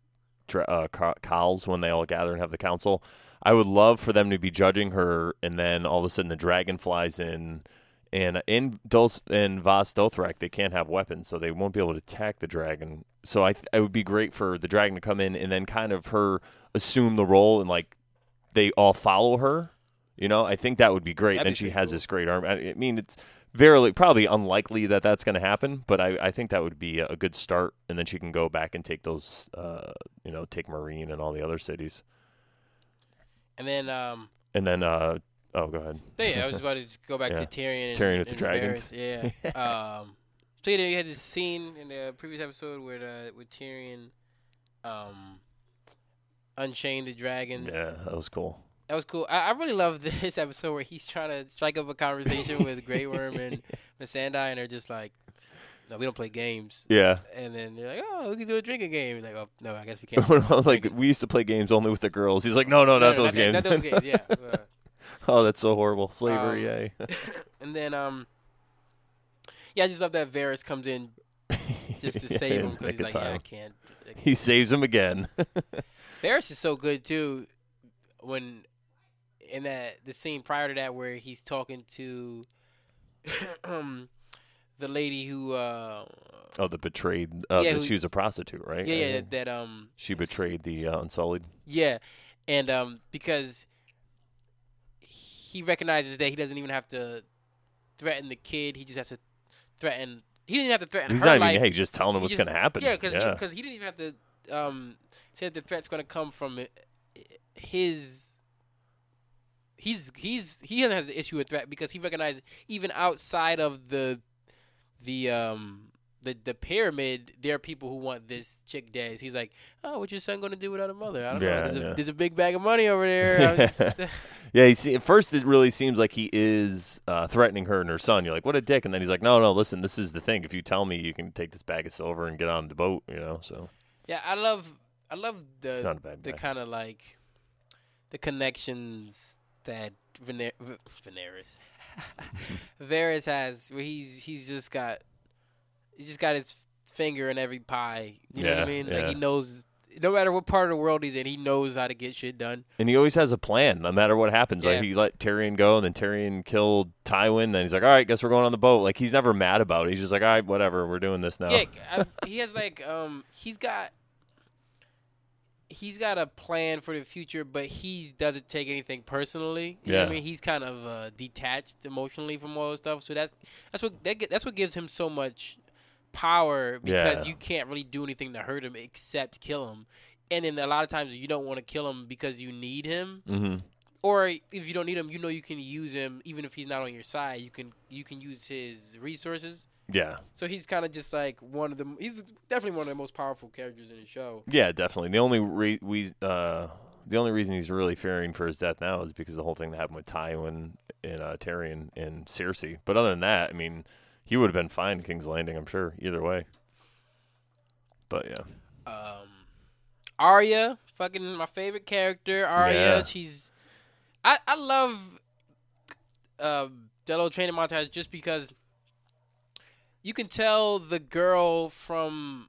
dra- uh, khals when they all gather and have the council. I would love for them to be judging her, and then all of a sudden the dragon flies in, and in Dos in Vaes Dothrak they can't have weapons, so they won't be able to attack the dragon. So I th- it would be great for the dragon to come in and then kind of her assume the role and like they all follow her. You know, I think that would be great. That'd then be she has cool. this great arm. I I mean, it's very probably unlikely that that's going to happen, but I, I think that would be a good start, and then she can go back and take those, uh, you know, take Meereen and all the other cities, And then um and then uh, oh, go ahead. yeah, I was about to go back [LAUGHS] Yeah. to Tyrion and, Tyrion with the dragons. Varys, Yeah. [LAUGHS] um so you know you had this scene in the previous episode where uh, with Tyrion um unchained the dragons. Yeah, that was cool. That was cool. I, I really love [LAUGHS] this episode where he's trying to strike up a conversation with Grey Worm and Missandei, and they're just like, "No, we don't play games." Yeah, And then they're like, "Oh, we can do a drinking game." He's like, "Oh, no, I guess we [LAUGHS] can't." like we used to play games only with the girls. He's like, no, no, not those that- games. Not those games. Yeah. [LAUGHS] Oh, that's so horrible. Slavery, Um, yay. [LAUGHS] and then, um, yeah, I just love that Varys comes in just to save him because he's like, "Yeah, I can't." I can't." He saves him again. Varys is so good too. When in that the scene prior to that where he's talking to [CLEARS THROAT] um the lady who uh oh, the betrayed. Uh, Yeah, the- who- she was a prostitute, right? yeah yeah that um She betrayed the uh, Unsullied. yeah and um because he recognizes that he doesn't even have to threaten the kid he just has to threaten he didn't have to threaten He's her not even. life Hey, just telling him He what's going to happen. Yeah, because yeah. he, he didn't even have to um, say that the threat's going to come from his. He's he's he doesn't have the issue with threat because he recognizes even outside of the the um the the pyramid there are people who want this chick dead. He's like, oh, what's your son going to do without a mother? I don't know. Yeah, There's a, there's a big bag of money over there. [LAUGHS] Just- Yeah, you see, at first it really seems like he is uh, threatening her and her son. You're like, what a dick. And then he's like, no, no, listen, this is the thing. If you tell me you can take this bag of silver and get on the boat, you know, so yeah, I love I love the not a bad the kind of like the connections that Vener- V- Veneris [LAUGHS] Varys has, where he's he's just got he just got his finger in every pie. You know what I mean? Like he knows. No matter what part of the world he's in, he knows how to get shit done. And he always has a plan, no matter what happens. Yeah. Like he let Tyrion go, and then Tyrion killed Tywin. Then he's like, all right, guess we're going on the boat. Like he's never mad about it. He's just like, all right, whatever, we're doing this now. Yeah, [LAUGHS] I, he has like um he's got he's got a plan for the future, but he doesn't take anything personally. You know what I mean? He's kind of uh, detached emotionally from all this stuff. So that's that's what that, that's what gives him so much power because Yeah. you can't really do anything to hurt him except kill him. And then a lot of times you don't want to kill him because you need him, hmm or if you don't need him, you know you can use him even if he's not on your side. You can you can use his resources. Yeah. So he's kind of just like one of the he's definitely one of the most powerful characters in the show. Yeah, definitely. The only re- we uh the only reason he's really fearing for his death now is because the whole thing that happened with Tywin and uh, Tyrion and Cersei. But other than that, I mean, he would have been fine King's Landing, I'm sure, either way. But yeah, um Arya, fucking my favorite character. Arya, Yeah. she's I I love um that little training montage just because you can tell the girl from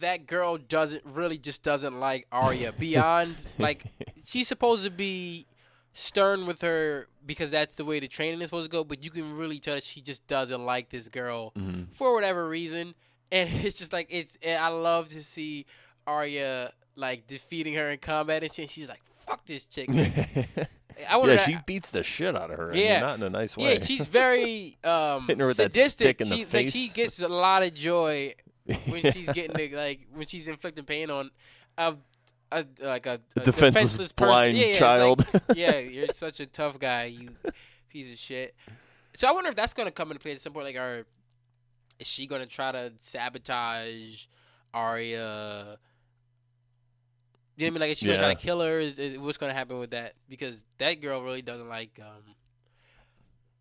that girl doesn't really just doesn't like Arya [LAUGHS] beyond like [LAUGHS] she's supposed to be stern with her because that's the way the training is supposed to go, but you can really tell she just doesn't like this girl hmm for whatever reason. And [LAUGHS] it's just like it's. and I love to see Arya like defeating her in combat and shit. She's like, "Fuck this chick." I want yeah, she beats the shit out of her. Yeah. not in a nice way. Yeah, she's very [LAUGHS] um, Hitting her with that sadistic. stick in the she, Like she gets a lot of joy [LAUGHS] when she's getting the, like when she's inflicting pain on a, a like a, a defenseless, person. blind Yeah, yeah, child. like, [LAUGHS] yeah, you're such a tough guy, you piece of shit. So I wonder if that's gonna come into play at some point. Like, are is she gonna try to sabotage Arya? You know what I mean? Like, is she gonna try to kill her? Is, is what's gonna happen with that? Because that girl really doesn't like. um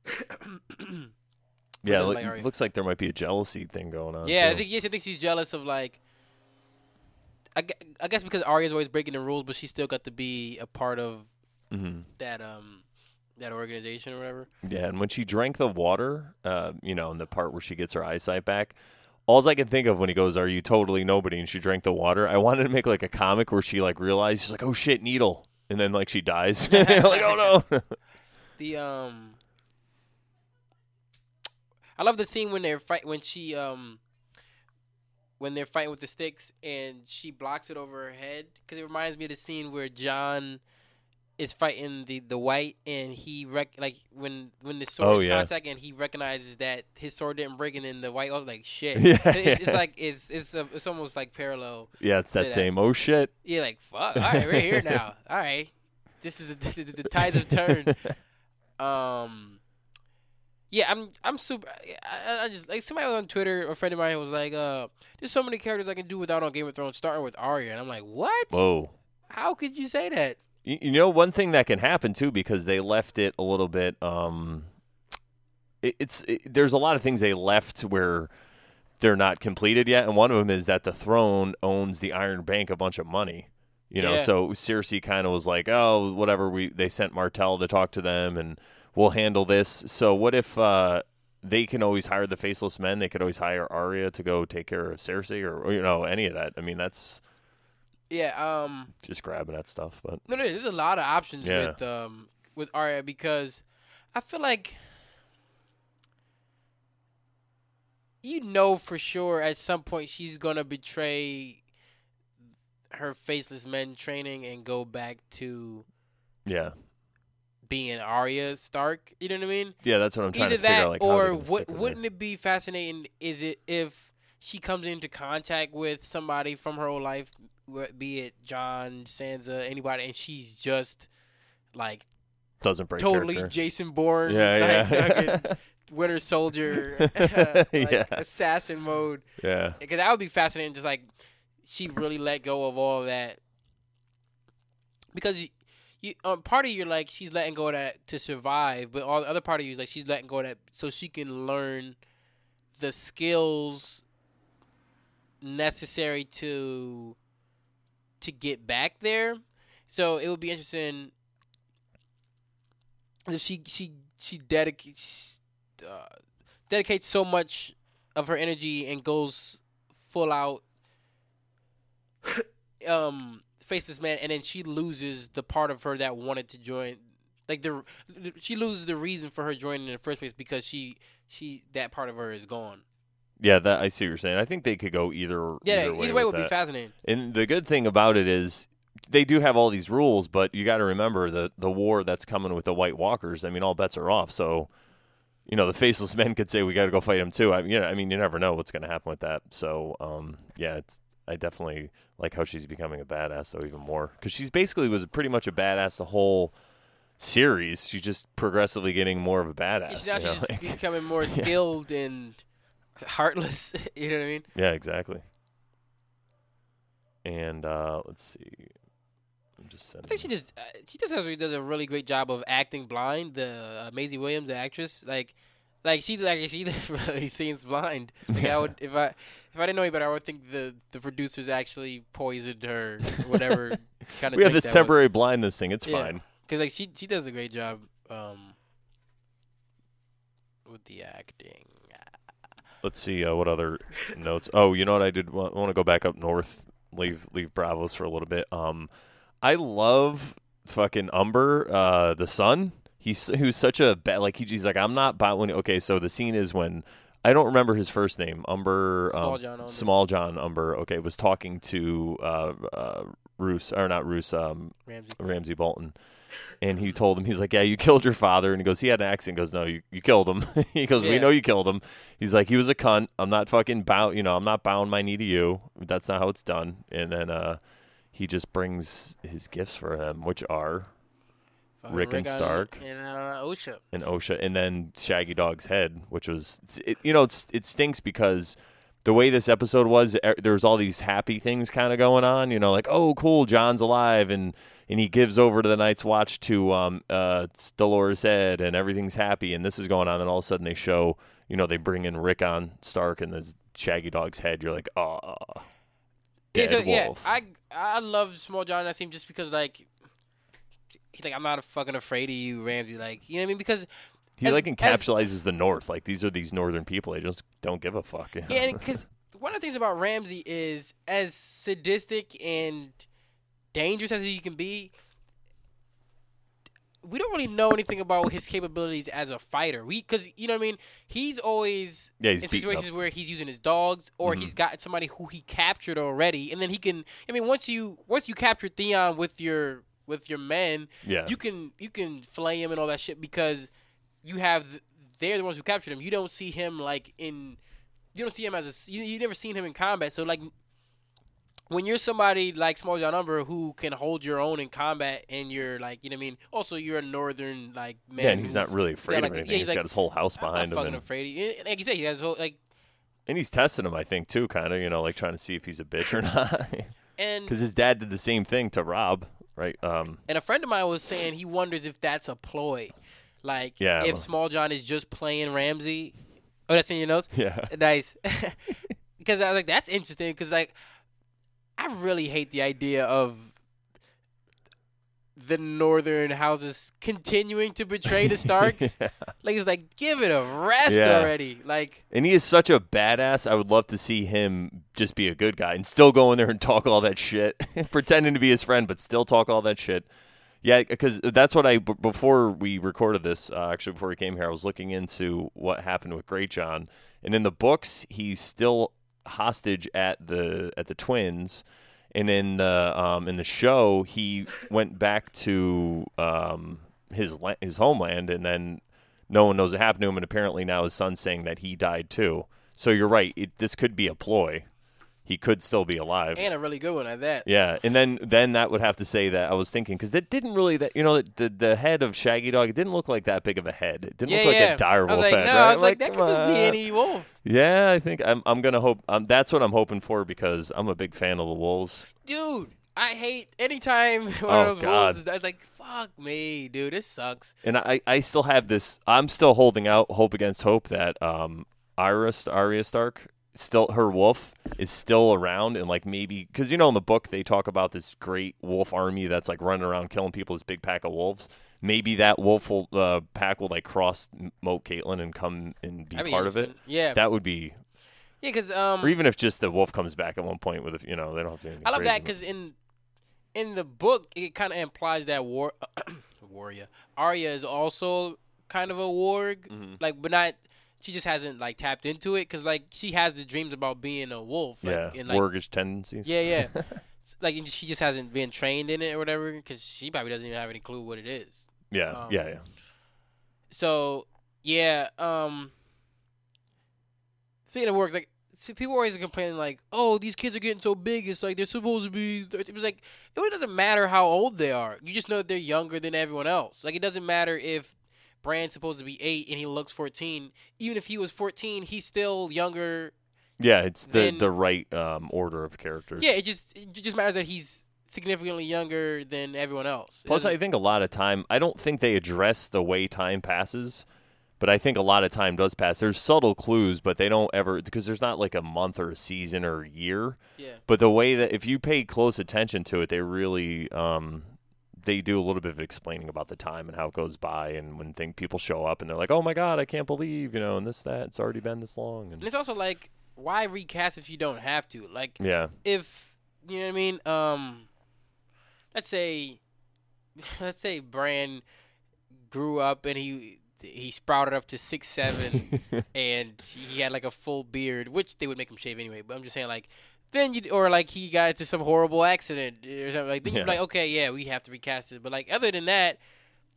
[CLEARS THROAT] yeah, look- like looks like there might be a jealousy thing going on. Yeah, I think yes, I think she's jealous of like. I, I guess because Arya's always breaking the rules, but she still got to be a part of Mhm. that um that organization or whatever. Yeah, and when she drank the water, uh, you know, in the part where she gets her eyesight back, all I can think of when he goes, "Are you totally nobody?" and she drank the water, I wanted to make like a comic where she like realized she's like, "Oh shit, needle," and then like she dies. [LAUGHS] like, oh no. [LAUGHS] The um, I love the scene when they're fight when she um when they're fighting with the sticks and she blocks it over her head because it reminds me of the scene where Jon is fighting the the white and he rec- like when when the swords Oh, yeah. contact and he recognizes that his sword didn't break and then the white was like shit [LAUGHS] Yeah. it's, it's like it's it's a, it's almost like parallel yeah, it's that that. same. Oh shit. you're like fuck all right we're here now [LAUGHS] all right this is [LAUGHS] the, the, the tides have turned um yeah i'm i'm super I, I just like somebody on twitter a friend of mine was like uh there's so many characters i can do without on game of thrones starting with Arya and i'm like what Whoa. how could you say that You, know, one thing that can happen too because they left it a little bit. Um, it, it's it, there's a lot of things they left where they're not completed yet, and one of them is that the throne owns the Iron Bank a bunch of money. You know, Yeah. so Cersei kind of was like, "Oh, whatever." We they sent Martell to talk to them, and we'll handle this. So what if uh, they can always hire the faceless men? They could always hire Arya to go take care of Cersei, or, or you know, any of that. I mean, that's yeah um just grabbing at stuff, but No, no, there's a lot of options Yeah. with um with Arya because I feel like you know for sure at some point she's gonna betray her faceless men training and go back to yeah, being Arya Stark. You know what I mean? yeah, that's what I'm trying Either to figure that out. Like, or what, stick with her. wouldn't it be fascinating? Is it if she comes into contact with somebody from her old life, be it Jon, Sansa, anybody, and she's just like doesn't break totally character. Jason Bourne, yeah, like, yeah, fucking [LAUGHS] Winter Soldier, [LAUGHS] like Yeah. assassin mode. yeah, Because that would be fascinating. Just like she really let go of all that, because you, you um, part of you like she's letting go of that to survive, but all the other part of you is like she's letting go of that so she can learn the skills necessary to to get back there. So it would be interesting if she she she dedicates uh, dedicates so much of her energy and goes full out [COUGHS] um face this man and then she loses the part of her that wanted to join like the she loses the reason for her joining in the first place because she she that part of her is gone Yeah, that I see what you're saying. I think they could go either. Yeah, either way, either way would be fascinating. And the good thing about it is they do have all these rules, but you got to remember the the war that's coming with the White Walkers. I mean, all bets are off. So, you know, the faceless men could say we got to go fight them too. I mean, you know, I mean, you never know what's going to happen with that. So, um, yeah, it's I definitely like how she's becoming a badass though even more because she's basically was pretty much a badass the whole series. She's just progressively getting more of a badass. She's now she's like- becoming [LAUGHS] more skilled and heartless. [LAUGHS] you know what I mean? Yeah, exactly. And uh, let's see. I'm just I think she just uh, she just actually does a really great job of acting blind. The uh, Maisie Williams, the actress, like like she like she [LAUGHS] really seems blind. Like I would if I if I didn't know any better, I would think the the producers actually poisoned her, whatever [LAUGHS] kind of. we have this temporary blindness thing. It's Yeah. fine. because like she she does a great job um with the acting. Let's see uh, what other notes. Oh, you know what I did? I want to go back up north. Leave leave Braavos for a little bit. Um, I love fucking Umber, uh, the son. He's who's such a bad like he, he's like I'm not about when okay. So the scene is when I don't remember his first name. Umber. Small um, John Umber. Smalljon Umber. Okay, was talking to uh, uh, Roose or not Roose. Um, Ramsay. Ramsay Bolton. And he told him, he's like, Yeah, you killed your father. And he goes, He had an accident. He goes, No, you, you killed him. [LAUGHS] he goes, We know you killed him. He's like, He was a cunt. I'm not fucking bow you know, I'm not bowing my knee to you. That's not how it's done. And then uh he just brings his gifts for him, which are Fucking Rickon Stark. and uh, Osha. an Osha, and then Shaggydog's head, which was, it, you know, it's, it stinks because the way this episode was, er, there was all these happy things kind of going on, you know, like, oh, cool, Jon's alive, and and he gives over to the Night's Watch to um, uh, Dolorous Edd, and everything's happy, and this is going on, and all of a sudden they show, you know, they bring in Rickon Stark and the Shaggydog's head. You're like, oh, Yeah, dead so, yeah. I I love Smalljon that scene just because like he's like I'm not fucking afraid of you, Ramsay. Like you know what I mean? Because he as- like encapsulizes the North. Like these are these Northern people. They just don't give a fuck. you know? yeah, because [LAUGHS] one of the things about Ramsay is as sadistic and dangerous as he can be. We don't really know anything about his capabilities as a fighter. We, because you know what I mean. He's always Yeah, he's in situations where he's using his dogs or Mhm. he's got somebody who he captured already, and then he can. I mean, once you once you capture Theon with your with your men, yeah, you can you can flay him and all that shit because you have they're the ones who captured him. You don't see him like in you don't see him as a you you never seen him in combat. So like when you're somebody like Smalljon Umber who can hold your own in combat and you're like you know what I mean. Also you're a northern like man. yeah, and he's not really afraid like- of yeah, anything. he's he's like, got his whole house behind him. fucking and- afraid. Of you. Like you say, he has whole, like And he's testing him, I think, too, kind of, you know, like trying to see if he's a bitch or [LAUGHS] not. and Because his dad did the same thing to Robb, right? Um, And a friend of mine was saying he wonders if that's a ploy. Like, Yeah, if well- Smalljon is just playing Ramsay. Oh, that's in your notes? yeah. [LAUGHS] Nice. [LAUGHS] Because I was like, that's interesting. Because, like, I really hate the idea of the northern houses continuing to betray the [LAUGHS] Starks. Yeah. Like, it's like, give it a rest Yeah. already. Like, And he is such a badass. I would love to see him just be a good guy and still go in there and talk all that shit, pretending to be his friend, but still talk all that shit. Yeah, because that's what I before we recorded this. Uh, actually, before we came here, I was looking into what happened with Greatjon, and in the books, he's still hostage at the at the twins, and in the um, in the show, he went back to um, his la- his homeland, and then no one knows what happened to him, and apparently now his son's saying that he died too. So you're right. It, this could be a ploy. He could still be alive. and a really good one at that. Yeah, and then then that would have to say that I was thinking because it didn't really that you know the, the head of Shaggydog it didn't look like that big of a head. It didn't yeah, look like a dire I was wolf like, head. no, right? I was like, Come that could just be any wolf. Yeah, I think I'm I'm gonna hope. Um, that's what I'm hoping for because I'm a big fan of the wolves. dude, I hate anytime [LAUGHS] one Oh, of those God. wolves is I was like, fuck me, dude, this sucks. and I, I still have this. I'm still holding out hope against hope that um, Iris Arya Stark still her wolf is still around and like maybe because you know in the book they talk about this great wolf army that's like running around killing people. This big pack of wolves. Maybe that wolf will, uh, pack will like cross Moat Cailin and come and be That'd be part of it. Yeah, That would be, yeah, because um, or even if just the wolf comes back at one point with a, you know they don't have to. I love crazy, that because in in the book it kind of implies that war [COUGHS] warrior Arya is also kind of a warg, Mhm. like, but not she just hasn't like tapped into it because like she has the dreams about being a wolf. Like, yeah, and, like, wargish tendencies. Yeah, yeah. [LAUGHS] Like and she just hasn't been trained in it or whatever because she probably doesn't even have any clue what it is. yeah, Um, yeah, yeah. So yeah, um speaking of works, like people always complaining like, "Oh, these kids are getting so big. It's like they're supposed to be." It was like it really doesn't matter how old they are. You just know that they're younger than everyone else. Like it doesn't matter if Bran's supposed to be eight and he looks fourteen. Even if he was fourteen, he's still younger. Yeah, it's the then- the right um, order of characters. Yeah, it just it just matters that he's significantly younger than everyone else. Plus, I think a lot of time, I don't think they address the way time passes, but I think a lot of time does pass. There's subtle clues, but they don't ever, because there's not like a month or a season or a year. yeah. But the way that, if you pay close attention to it, they really, um, they do a little bit of explaining about the time and how it goes by, and when think people show up and they're like, "Oh my god, I can't believe," you know, and this that it's already been this long, And and it's also like, why recast if you don't have to? Like, yeah, if you know what I mean. Um, let's say, [LAUGHS] let's say Bran grew up and he he sprouted up to six seven [LAUGHS] and he had like a full beard, which they would make him shave anyway. But I'm just saying like. Then you or like he got into some horrible accident or something like then you're like okay yeah we have to recast it but like other than that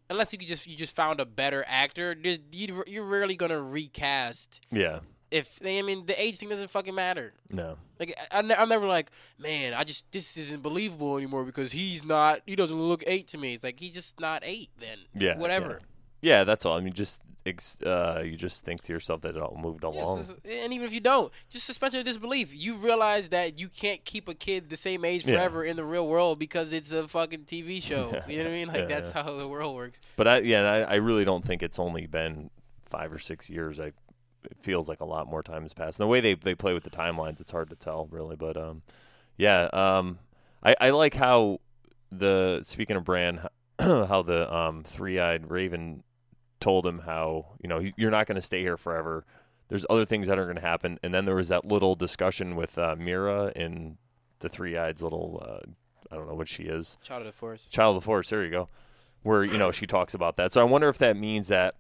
unless you could just you just found a better actor you, you're rarely gonna recast yeah, if I mean the age thing doesn't fucking matter no, like I, I'm never like, man, I just this isn't believable anymore because he's not. He doesn't look eight to me. It's like he's just not eight. Then Yeah, whatever. yeah, that's all. I mean, just uh, you just think to yourself that it all moved along. it's- and even if you don't, just suspension of disbelief. You realize that you can't keep a kid the same age Yeah. forever in the real world because it's a fucking TV [LAUGHS] show. Yeah, You know what I mean? Like yeah, that's yeah. how the world works. But I yeah, I, I really don't think it's only been five or six years. I it feels like a lot more time has passed. And the way they they play with the timelines, it's hard to tell really. But um, yeah, um, I I like how the speaking of Bran, [CLEARS THROAT] how the um three eyed Raven told him how you know he, you're not going to stay here forever. There's other things that are going to happen, and then there was that little discussion with uh, Meera and the three eyed little uh, I don't know what she is. Child of the Forest. Child of the Forest. There you go. Where you know she talks about that. So I wonder if that means that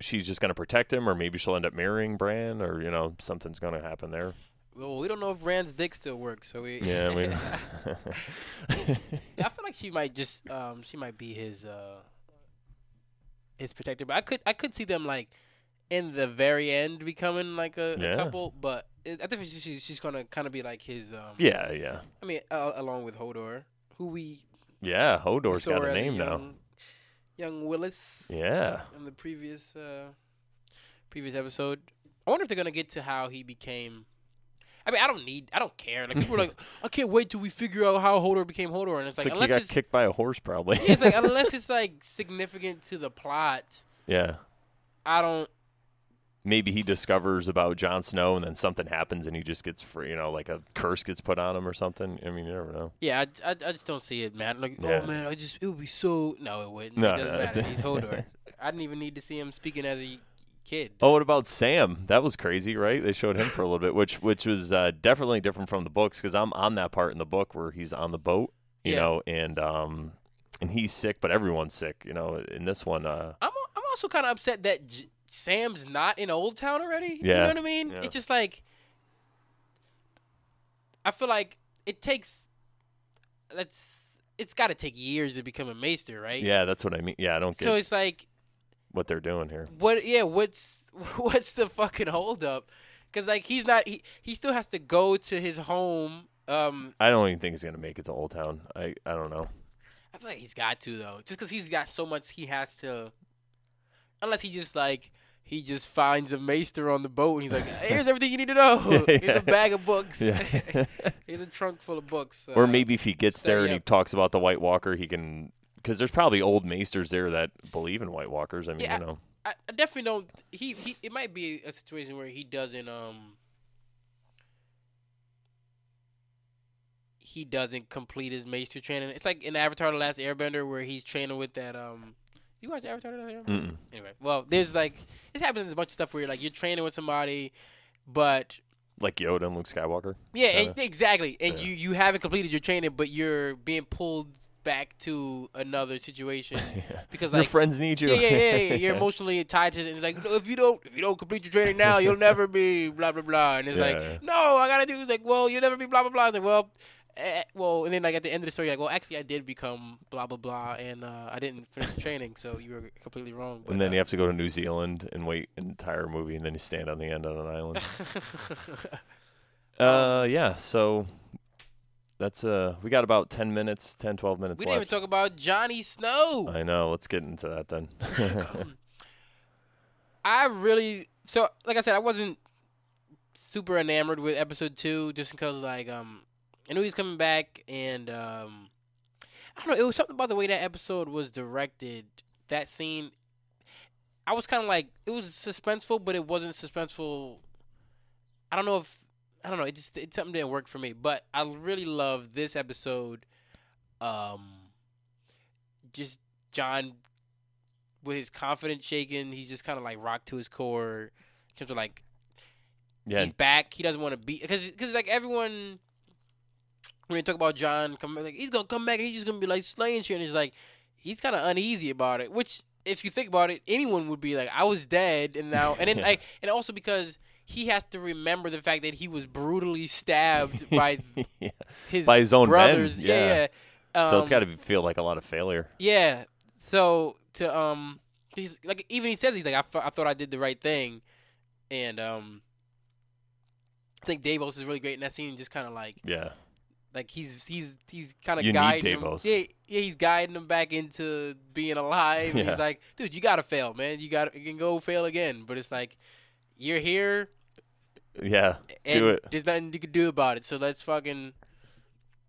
she's just going to protect him, or maybe she'll end up marrying Bran, or you know something's going to happen there. Well, we don't know if Rand's dick still works, so we. Yeah, we. [LAUGHS] [LAUGHS] I feel like she might just um she might be his uh his protector. But I could I could see them like in the very end becoming like a, Yeah. a couple. But it, I think she's she's, gonna kind of be like his um. yeah, yeah, I mean, uh, along with Hodor, who we yeah. Hodor's got a name now. young, Young Wylis. Yeah, In the previous uh previous episode, I wonder if they're gonna get to how he became. I mean, I don't need, I don't care. Like people are like, [LAUGHS] I can't wait till we figure out how Hodor became Hodor, and it's it's like, like, he unless got it's kicked by a horse, probably. Yeah, it's like unless [LAUGHS] it's like significant to the plot, yeah, I don't. maybe he discovers about Jon Snow, and then something happens, and he just gets free. You know, like a curse gets put on him or something. I mean, you never know. Yeah, I, I, I just don't see it, man. Like, oh, Yeah. oh man, I just it would be so. No, it wouldn't. No, it doesn't no. matter. He's Hodor. [LAUGHS] I didn't even need to see him speaking as a kid. Oh, what about Sam? That was crazy, right? They showed him for a little bit, which which was uh, definitely different from the books because I'm on that part in the book where he's on the boat, you Yeah. know, and um, and he's sick, but everyone's sick, you know. In this one, uh, I'm al- I'm also kind of upset that J- Sam's not in Oldtown already. You Yeah, know what I mean? yeah. It's just like I feel like it takes. That's it's got to take years to become a maester, right? yeah, that's what I mean. Yeah, I don't get So it's like what they're doing here. what? Yeah, what's [LAUGHS] what's the fucking holdup? Because like he's not he he still has to go to his home. Um, I don't even think he's gonna make it to Oldtown. I I don't know. I feel like he's got to though, just because he's got so much he has to. Unless he just like he just finds a maester on the boat and he's like, [LAUGHS] "Here's everything you need to know. [LAUGHS] Here's Yeah. a bag of books. Yeah. Here's a trunk full of books." or Uh, maybe if he gets there and study he talks about the White Walker, he can. Because there's probably old maesters there that believe in White Walkers. I mean, Yeah, you know. I, I definitely don't. He he. It might be a situation where he doesn't um. He doesn't complete his maester training. It's like in Avatar: The Last Airbender, where he's training with that um. You watch Avatar: The Last Airbender? Mm-mm. Anyway, well, there's like it happens in a bunch of stuff where you're like you're training with somebody, but Like Yoda and Luke Skywalker. yeah, and, exactly, and Yeah. you you haven't completed your training, but you're being pulled back to another situation [LAUGHS] because Your friends need you. yeah, yeah, yeah, yeah. You're [LAUGHS] emotionally tied to it. It's like, no, if you don't, if you don't complete your training now, you'll never be blah blah blah. And it's Yeah. like, no, I gotta do. It's like, well, you'll never be blah blah blah. It's like, well, eh, well, and then like at the end of the story, like, well, actually, I did become blah blah blah, and uh, I didn't finish the training, so you were completely wrong. and then uh, you have to go to New Zealand and wait an entire movie, and then you stand on the end on an island. [LAUGHS] uh, yeah. So that's uh, we got about ten minutes, 10, 12 minutes we didn't even talk about Johnny Snow. I know. Let's get into that then. [LAUGHS] I really so like I said, I wasn't super enamored with episode two just because like um I knew he's coming back and um I don't know, it was something about the way that episode was directed. That scene I was kinda like it was suspenseful, but it wasn't suspenseful I don't know if I don't know, it just it something didn't work for me. But I really love this episode. Um just Jon with his confidence shaken, he's just kind of like rocked to his core in terms of like yeah. he's back. He doesn't want to be because because like everyone when they talk about Jon come like he's gonna come back and he's just gonna be like slaying shit and he's like he's kind of uneasy about it. Which if you think about it, anyone would be like I was dead and now and then [LAUGHS] like and also because he has to remember the fact that he was brutally stabbed [LAUGHS] by yeah. his By his own men, brothers. yeah. yeah. so it's got to feel like a lot of failure. yeah. So to um, he's like even he says he's like I, I thought I did the right thing, and um, I think Davos is really great in that scene. Just kind of like Yeah. like he's he's he's kind of You need guiding him. Yeah, yeah, he's guiding him back into being alive. Yeah. He's like, dude, you gotta fail, man. You got to you can go fail again. But it's like you're here, Yeah. and Do it. there's nothing you can do about it. So let's fucking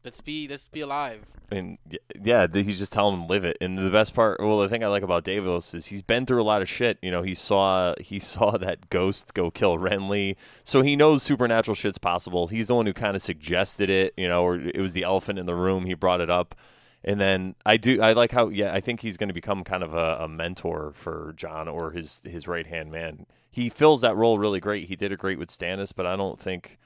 let's be let's be alive. And yeah, he's just telling him live it. And the best part, well, the thing I like about Davos is he's been through a lot of shit. You know, he saw he [LAUGHS] saw that ghost go kill Renly, so he knows supernatural shit's possible. He's the one who kind of suggested it. You know, or it was the elephant in the room. He brought it up. And then I do I like how yeah I think he's going to become kind of a, a mentor for Jon or his his right hand man. He fills that role really great. He did it great with Stannis, but I don't think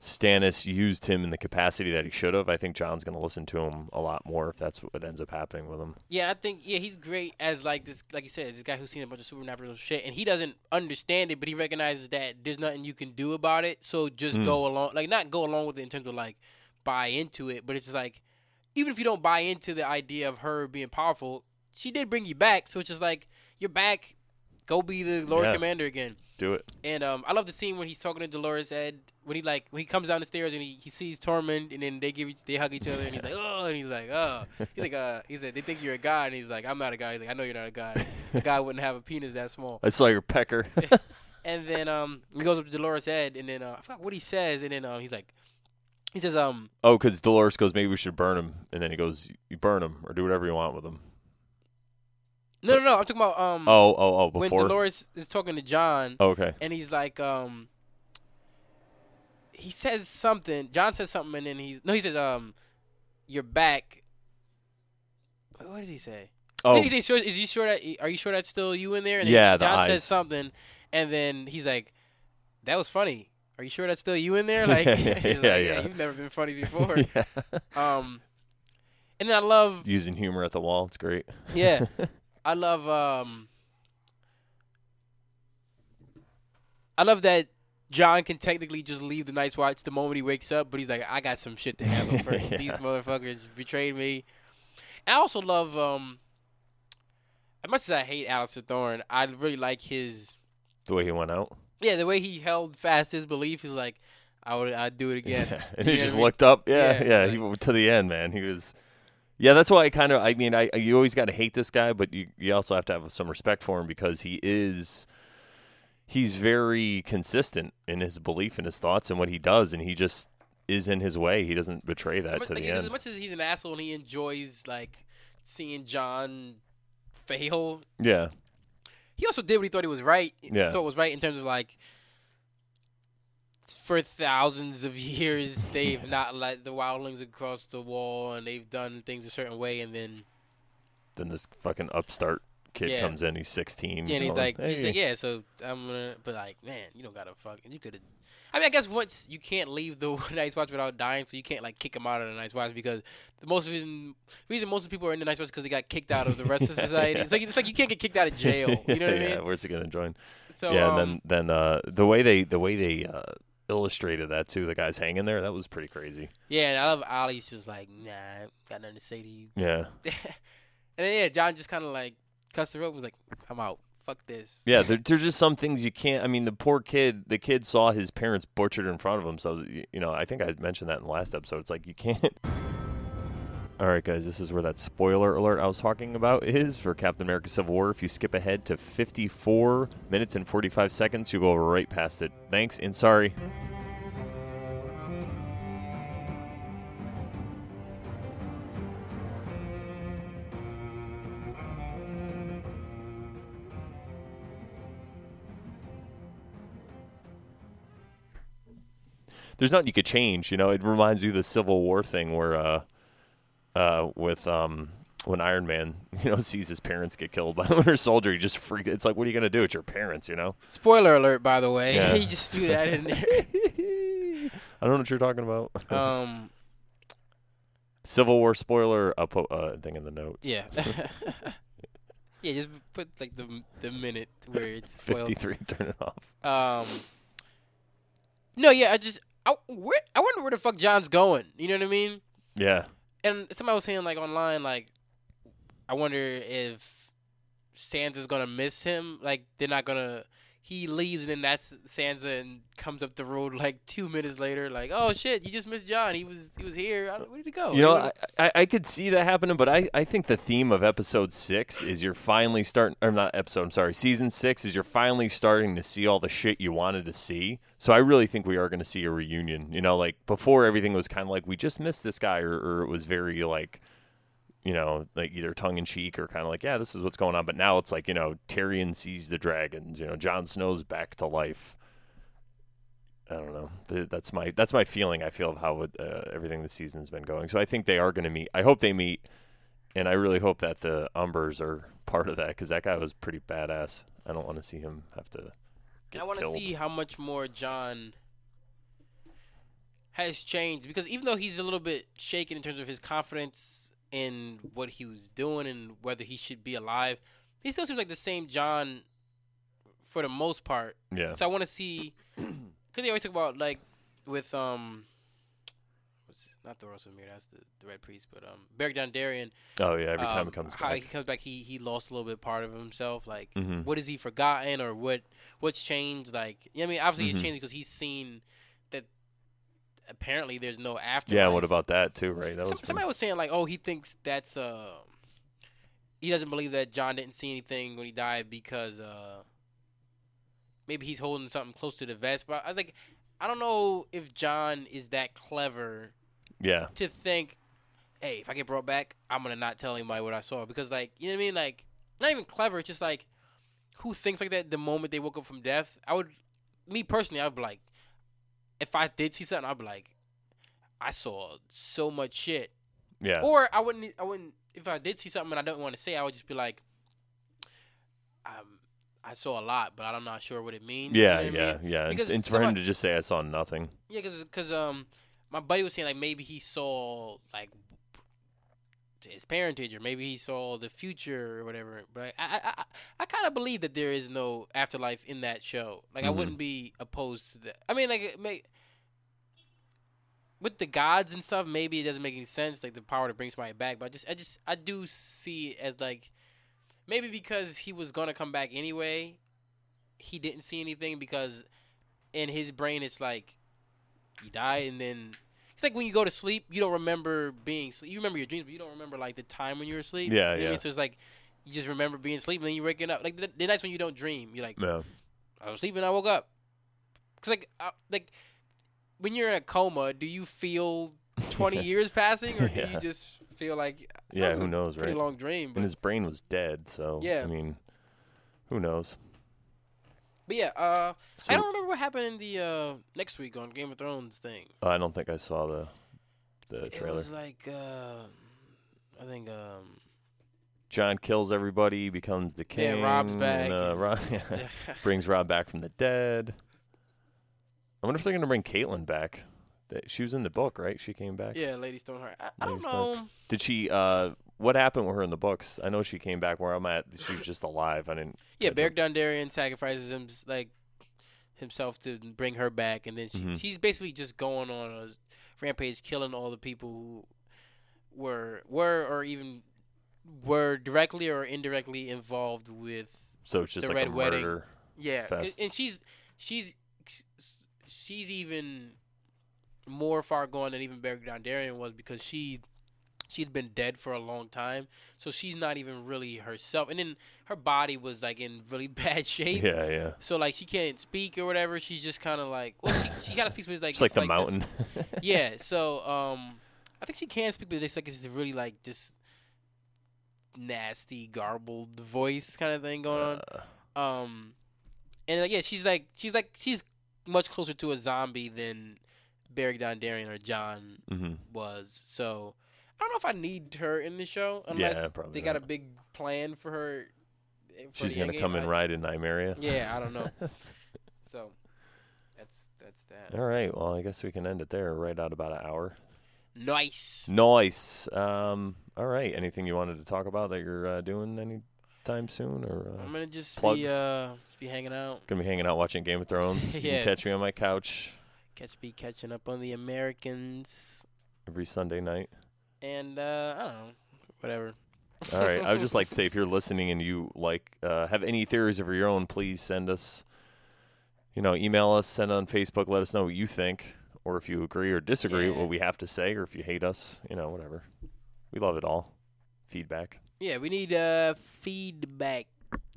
Stannis used him in the capacity that he should have. I think Jon's going to listen to him a lot more if that's what ends up happening with him. Yeah, I think yeah he's great as like this, like you said, this guy who's seen a bunch of supernatural shit, and he doesn't understand it, but he recognizes that there's nothing you can do about it. So just Mm. go along, like not go along with it in terms of like buy into it, but it's like even if you don't buy into the idea of her being powerful, she did bring you back. So it's just like you're back, go be the Lord Yeah. Commander again. Do it. And um, I love the scene when he's talking to Dolorous Edd when he like when he comes down the stairs and he, he sees Tormund and then they give each, they hug each other and he's like oh and he's like oh he's like uh he said they think you're a god and he's like I'm not a god he's like I know you're not a god a god wouldn't have a penis that small I saw your pecker. [LAUGHS] and then um he goes up to Dolorous Edd and then uh, I forgot what he says and then um he's like he says um oh, because Dolorous goes, maybe we should burn him, and then he goes, you burn him or do whatever you want with him. No no no I'm talking about um Oh, oh, oh, Before? when. Dolorous is talking to Jon Oh, okay. and he's like um he says something john says something and then he's no he says um you're back what does he say Oh, Is he sure? Is he sure that? Are you sure that's still you in there? And then Yeah, the John eyes. says something, and then he's like, "That was funny. Are you sure that's still you in there?" Like, [LAUGHS] Yeah, yeah, like, yeah. You've never been funny before. [LAUGHS] yeah. um, and then I love, Using humor at the wall. It's great. yeah, [LAUGHS] I love, um, I love that Jon can technically just leave the Night's Watch the moment he wakes up, but he's like, I got some shit to handle [LAUGHS] first. Yeah. These motherfuckers betrayed me. I also love, um, as much as I hate Alliser Thorne, I really like his, the way he went out. yeah, the way he held fast his belief. He's like, I would, I'd do it again. Yeah. [LAUGHS] And You he just mean? looked up. Yeah, Yeah, yeah. like- he to the end, man. He was. Yeah, that's why I kind of. I mean, I you always got to hate this guy, but you you also have to have some respect for him because he is. He's very consistent in his belief and his thoughts and what he does, and he just is in his way. He doesn't betray that to the end. As much as he's an asshole and he enjoys like seeing Jon fail, Yeah, he also did what he thought he was right. Yeah. thought was right in terms of like for thousands of [LAUGHS] years they've not let the wildlings across the wall and they've done things a certain way and then then this fucking upstart kid Yeah. comes in, he's 16. Yeah, and he's going, like, he's "Hey." like, yeah. So I'm gonna, but like, man, you don't gotta fuck. You could have. I mean, I guess once you can't leave the [LAUGHS] Night's Watch without dying, so you can't like kick him out of the Night's Watch because the most reason reason most of people are in the Night's Watch because they got kicked out of the rest of [LAUGHS] society. It's like it's like you can't get kicked out of jail. You know what I mean? where's he gonna join? So yeah, um, and then then uh, the way they the way they uh, illustrated that too, the guys hanging there, that was pretty crazy. yeah, and I love Olly's just like, nah, got nothing to say to you. Yeah, [LAUGHS] and then yeah, Jon just kind of like cussed the rope. Was like, I'm out. Fuck this. yeah. There, there's just some things you can't. I mean, the poor kid, the kid saw his parents butchered in front of him. So you know, I think I mentioned that in the last episode. It's like you can't. [LAUGHS] All right, guys, this is where that spoiler alert I was talking about is for Captain America: Civil War. If you skip ahead to 54 minutes and 45 seconds, you go right past it. Thanks and sorry. there's nothing you could change. You know, it reminds you of the Civil War thing where, uh, uh, with um, when Iron Man, [LAUGHS] you know, sees his parents get killed by the Winter Soldier, he just freaks. It's like, what are you gonna do? It's your parents, you know. Spoiler alert, by the way. Yeah. [LAUGHS] he just threw that in there. [LAUGHS] I don't know what you're talking about. Um, Civil War spoiler. I'll put uh, thing in the notes. yeah. yeah, just put like the the minute where it's spoiled. 53. Turn it off. Um. No, yeah, I just I where, I wonder where the fuck Jon's going. You know what I mean? Yeah. And somebody was saying like online, like, I wonder if Sansa's gonna miss him. Like they're not gonna. He leaves and then that's Sansa and comes up the road like two minutes later. Like, oh shit, you just missed Jon. He was he was here. Where did he go? You know, I, I, I could see that happening, but I, I think the theme of episode six is you're finally starting, or not episode, I'm sorry, season six is you're finally starting to see all the shit you wanted to see. So I really think we are going to see a reunion. You know, like before everything was kind of like we just missed this guy, or, or it was very like, you know, like either tongue in cheek or kind of like, yeah, this is what's going on. But now it's like, you know, Tyrion sees the dragons. You know, Jon Snow's back to life. I don't know. That's my that's my feeling. I feel of how it, uh, everything this season's been going. So I think they are going to meet. I hope they meet, and I really hope that the Umbers are [LAUGHS] part of that because that guy was pretty badass. I don't want to see him have to get I want to see how much more Jon has changed because even though he's a little bit shaken in terms of his confidence in what he was doing and whether he should be alive, he still seems like the same Jon for the most part. Yeah, So I want to see [CLEARS THROAT] because they always talk about like with um. what's Not the Rosa Mir, that's the, the Red Priest, but um, Beric Dondarrion. oh yeah. Every time um, it comes how back. he comes back, he he lost a little bit part of himself. Like, mm-hmm. what has he forgotten, or what what's changed? Like, you know I mean, obviously Mhm. he's changed because he's seen apparently there's no after. yeah. What about that too? Right. That Some, was somebody was saying like, oh, he thinks that's uh, he doesn't believe that Jon didn't see anything when he died because uh, maybe he's holding something close to the vest. But I was like, I don't know if Jon is that clever yeah. to think, hey, if I get brought back, I'm gonna not tell anybody what I saw because, like, you know what I mean? Like, not even clever. It's just like, who thinks like that the moment they woke up from death? I would, me personally, I'd be like, if I did see something, I'd be like, I saw so much shit. Yeah. Or I wouldn't, I wouldn't. If I did see something and I don't want to say, I would just be like, um, I saw a lot, but I'm not sure what it means. yeah. You know I Yeah. mean? Yeah. Because and for him to just say I saw nothing. Yeah, because cause, um, my buddy was saying like maybe he saw like his parentage or maybe he saw the future or whatever. But I I I, I kind of believe that there is no afterlife in that show. Like I Mhm. wouldn't be opposed to that. I mean, like it may. With the gods and stuff, maybe it doesn't make any sense, like the power to bring somebody back. But I just, I just, I do see it as like, maybe because he was gonna come back anyway, he didn't see anything because in his brain it's like you die and then it's like when you go to sleep you don't remember being sleep you remember your dreams but you don't remember like the time when you were asleep Yeah, You know what I yeah. mean? so it's like you just remember being asleep and then you're waking up like the, the nights when you don't dream you're like Yeah. I was sleeping I woke up cause like uh, like when you're in a coma do you feel [LAUGHS] 20 years passing or do you just feel like Yeah. was Who a knows? pretty Right. long dream but, And his brain was dead. So Yeah. I mean, who knows? But yeah uh So, I don't remember what happened in the uh next week on Game of Thrones thing I don't think I saw the the trailer. It was like uh, I think um, Jon kills everybody, becomes the king. Yeah, king. Robb's back and, uh, Robb, [LAUGHS] [LAUGHS] brings Robb back from the dead. I wonder if they're gonna bring Catelyn back. She was in the book, right? She came back. yeah, Lady Stoneheart. I, I don't know. Did she? uh What happened with her in the books? I know she came back. Where I'm at, she was just alive. I didn't. Yeah, Beric. Dondarrion sacrifices him like himself to bring her back, and then she, Mhm. she's basically just going on a rampage, killing all the people who were were or even were directly or indirectly involved with. So it's just the like Red a Wedding. murder. Yeah, Fest. and she's she's she's even more far gone than even Beric Dondarrion was because she she'd been dead for a long time, so she's not even really herself. And then her body was like in really [LAUGHS] bad shape. Yeah, yeah. So like she can't speak or whatever. She's just kind of like well, she she kind of speaks, but it's like It's like the this- mountain. [LAUGHS] yeah. So um, I think she can speak, but it's like it's really like this nasty, garbled voice kind of thing going Uh, on. Um, and uh, yeah, she's like she's like she's much closer to a zombie than Beric Dondarrion or Jon mhm. was. So I don't know if I need her in the show unless probably they got a big plan for her. for She's gonna come and ride in Nymeria. Yeah, I don't know. [LAUGHS] so that's that's that. All right. Well, I guess we can end it there. Right at about an hour. Nice. Nice. Um. All right. Anything you wanted to talk about that you're uh, doing anytime soon, or uh, I'm gonna just plugs? be uh just be hanging out. gonna be hanging out watching Game of Thrones? [LAUGHS] You can catch me on my couch Catch me catching up on the Americans. every Sunday night. And uh I don't know. Whatever. All right. I would just like to say, if you're listening and you like uh, have any theories of your own, please send us. You know, email us, send on Facebook, let us know what you think, or if you agree or disagree with Yeah. what we have to say, or if you hate us. You know, whatever. We love it all. Feedback. Yeah, we need uh feedback.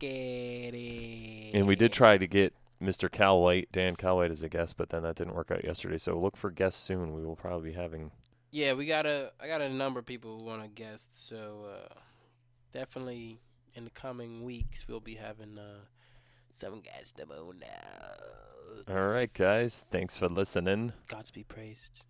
And we did try to get Mr. Cal White, Dan Cal White, as a guest, but then that didn't work out yesterday. So look for guests soon. We will probably be having. Yeah, we got a I got a number of people who want to guest, so uh definitely in the coming weeks we'll be having uh some guests on now. All right, guys. Thanks for listening. Gods be praised.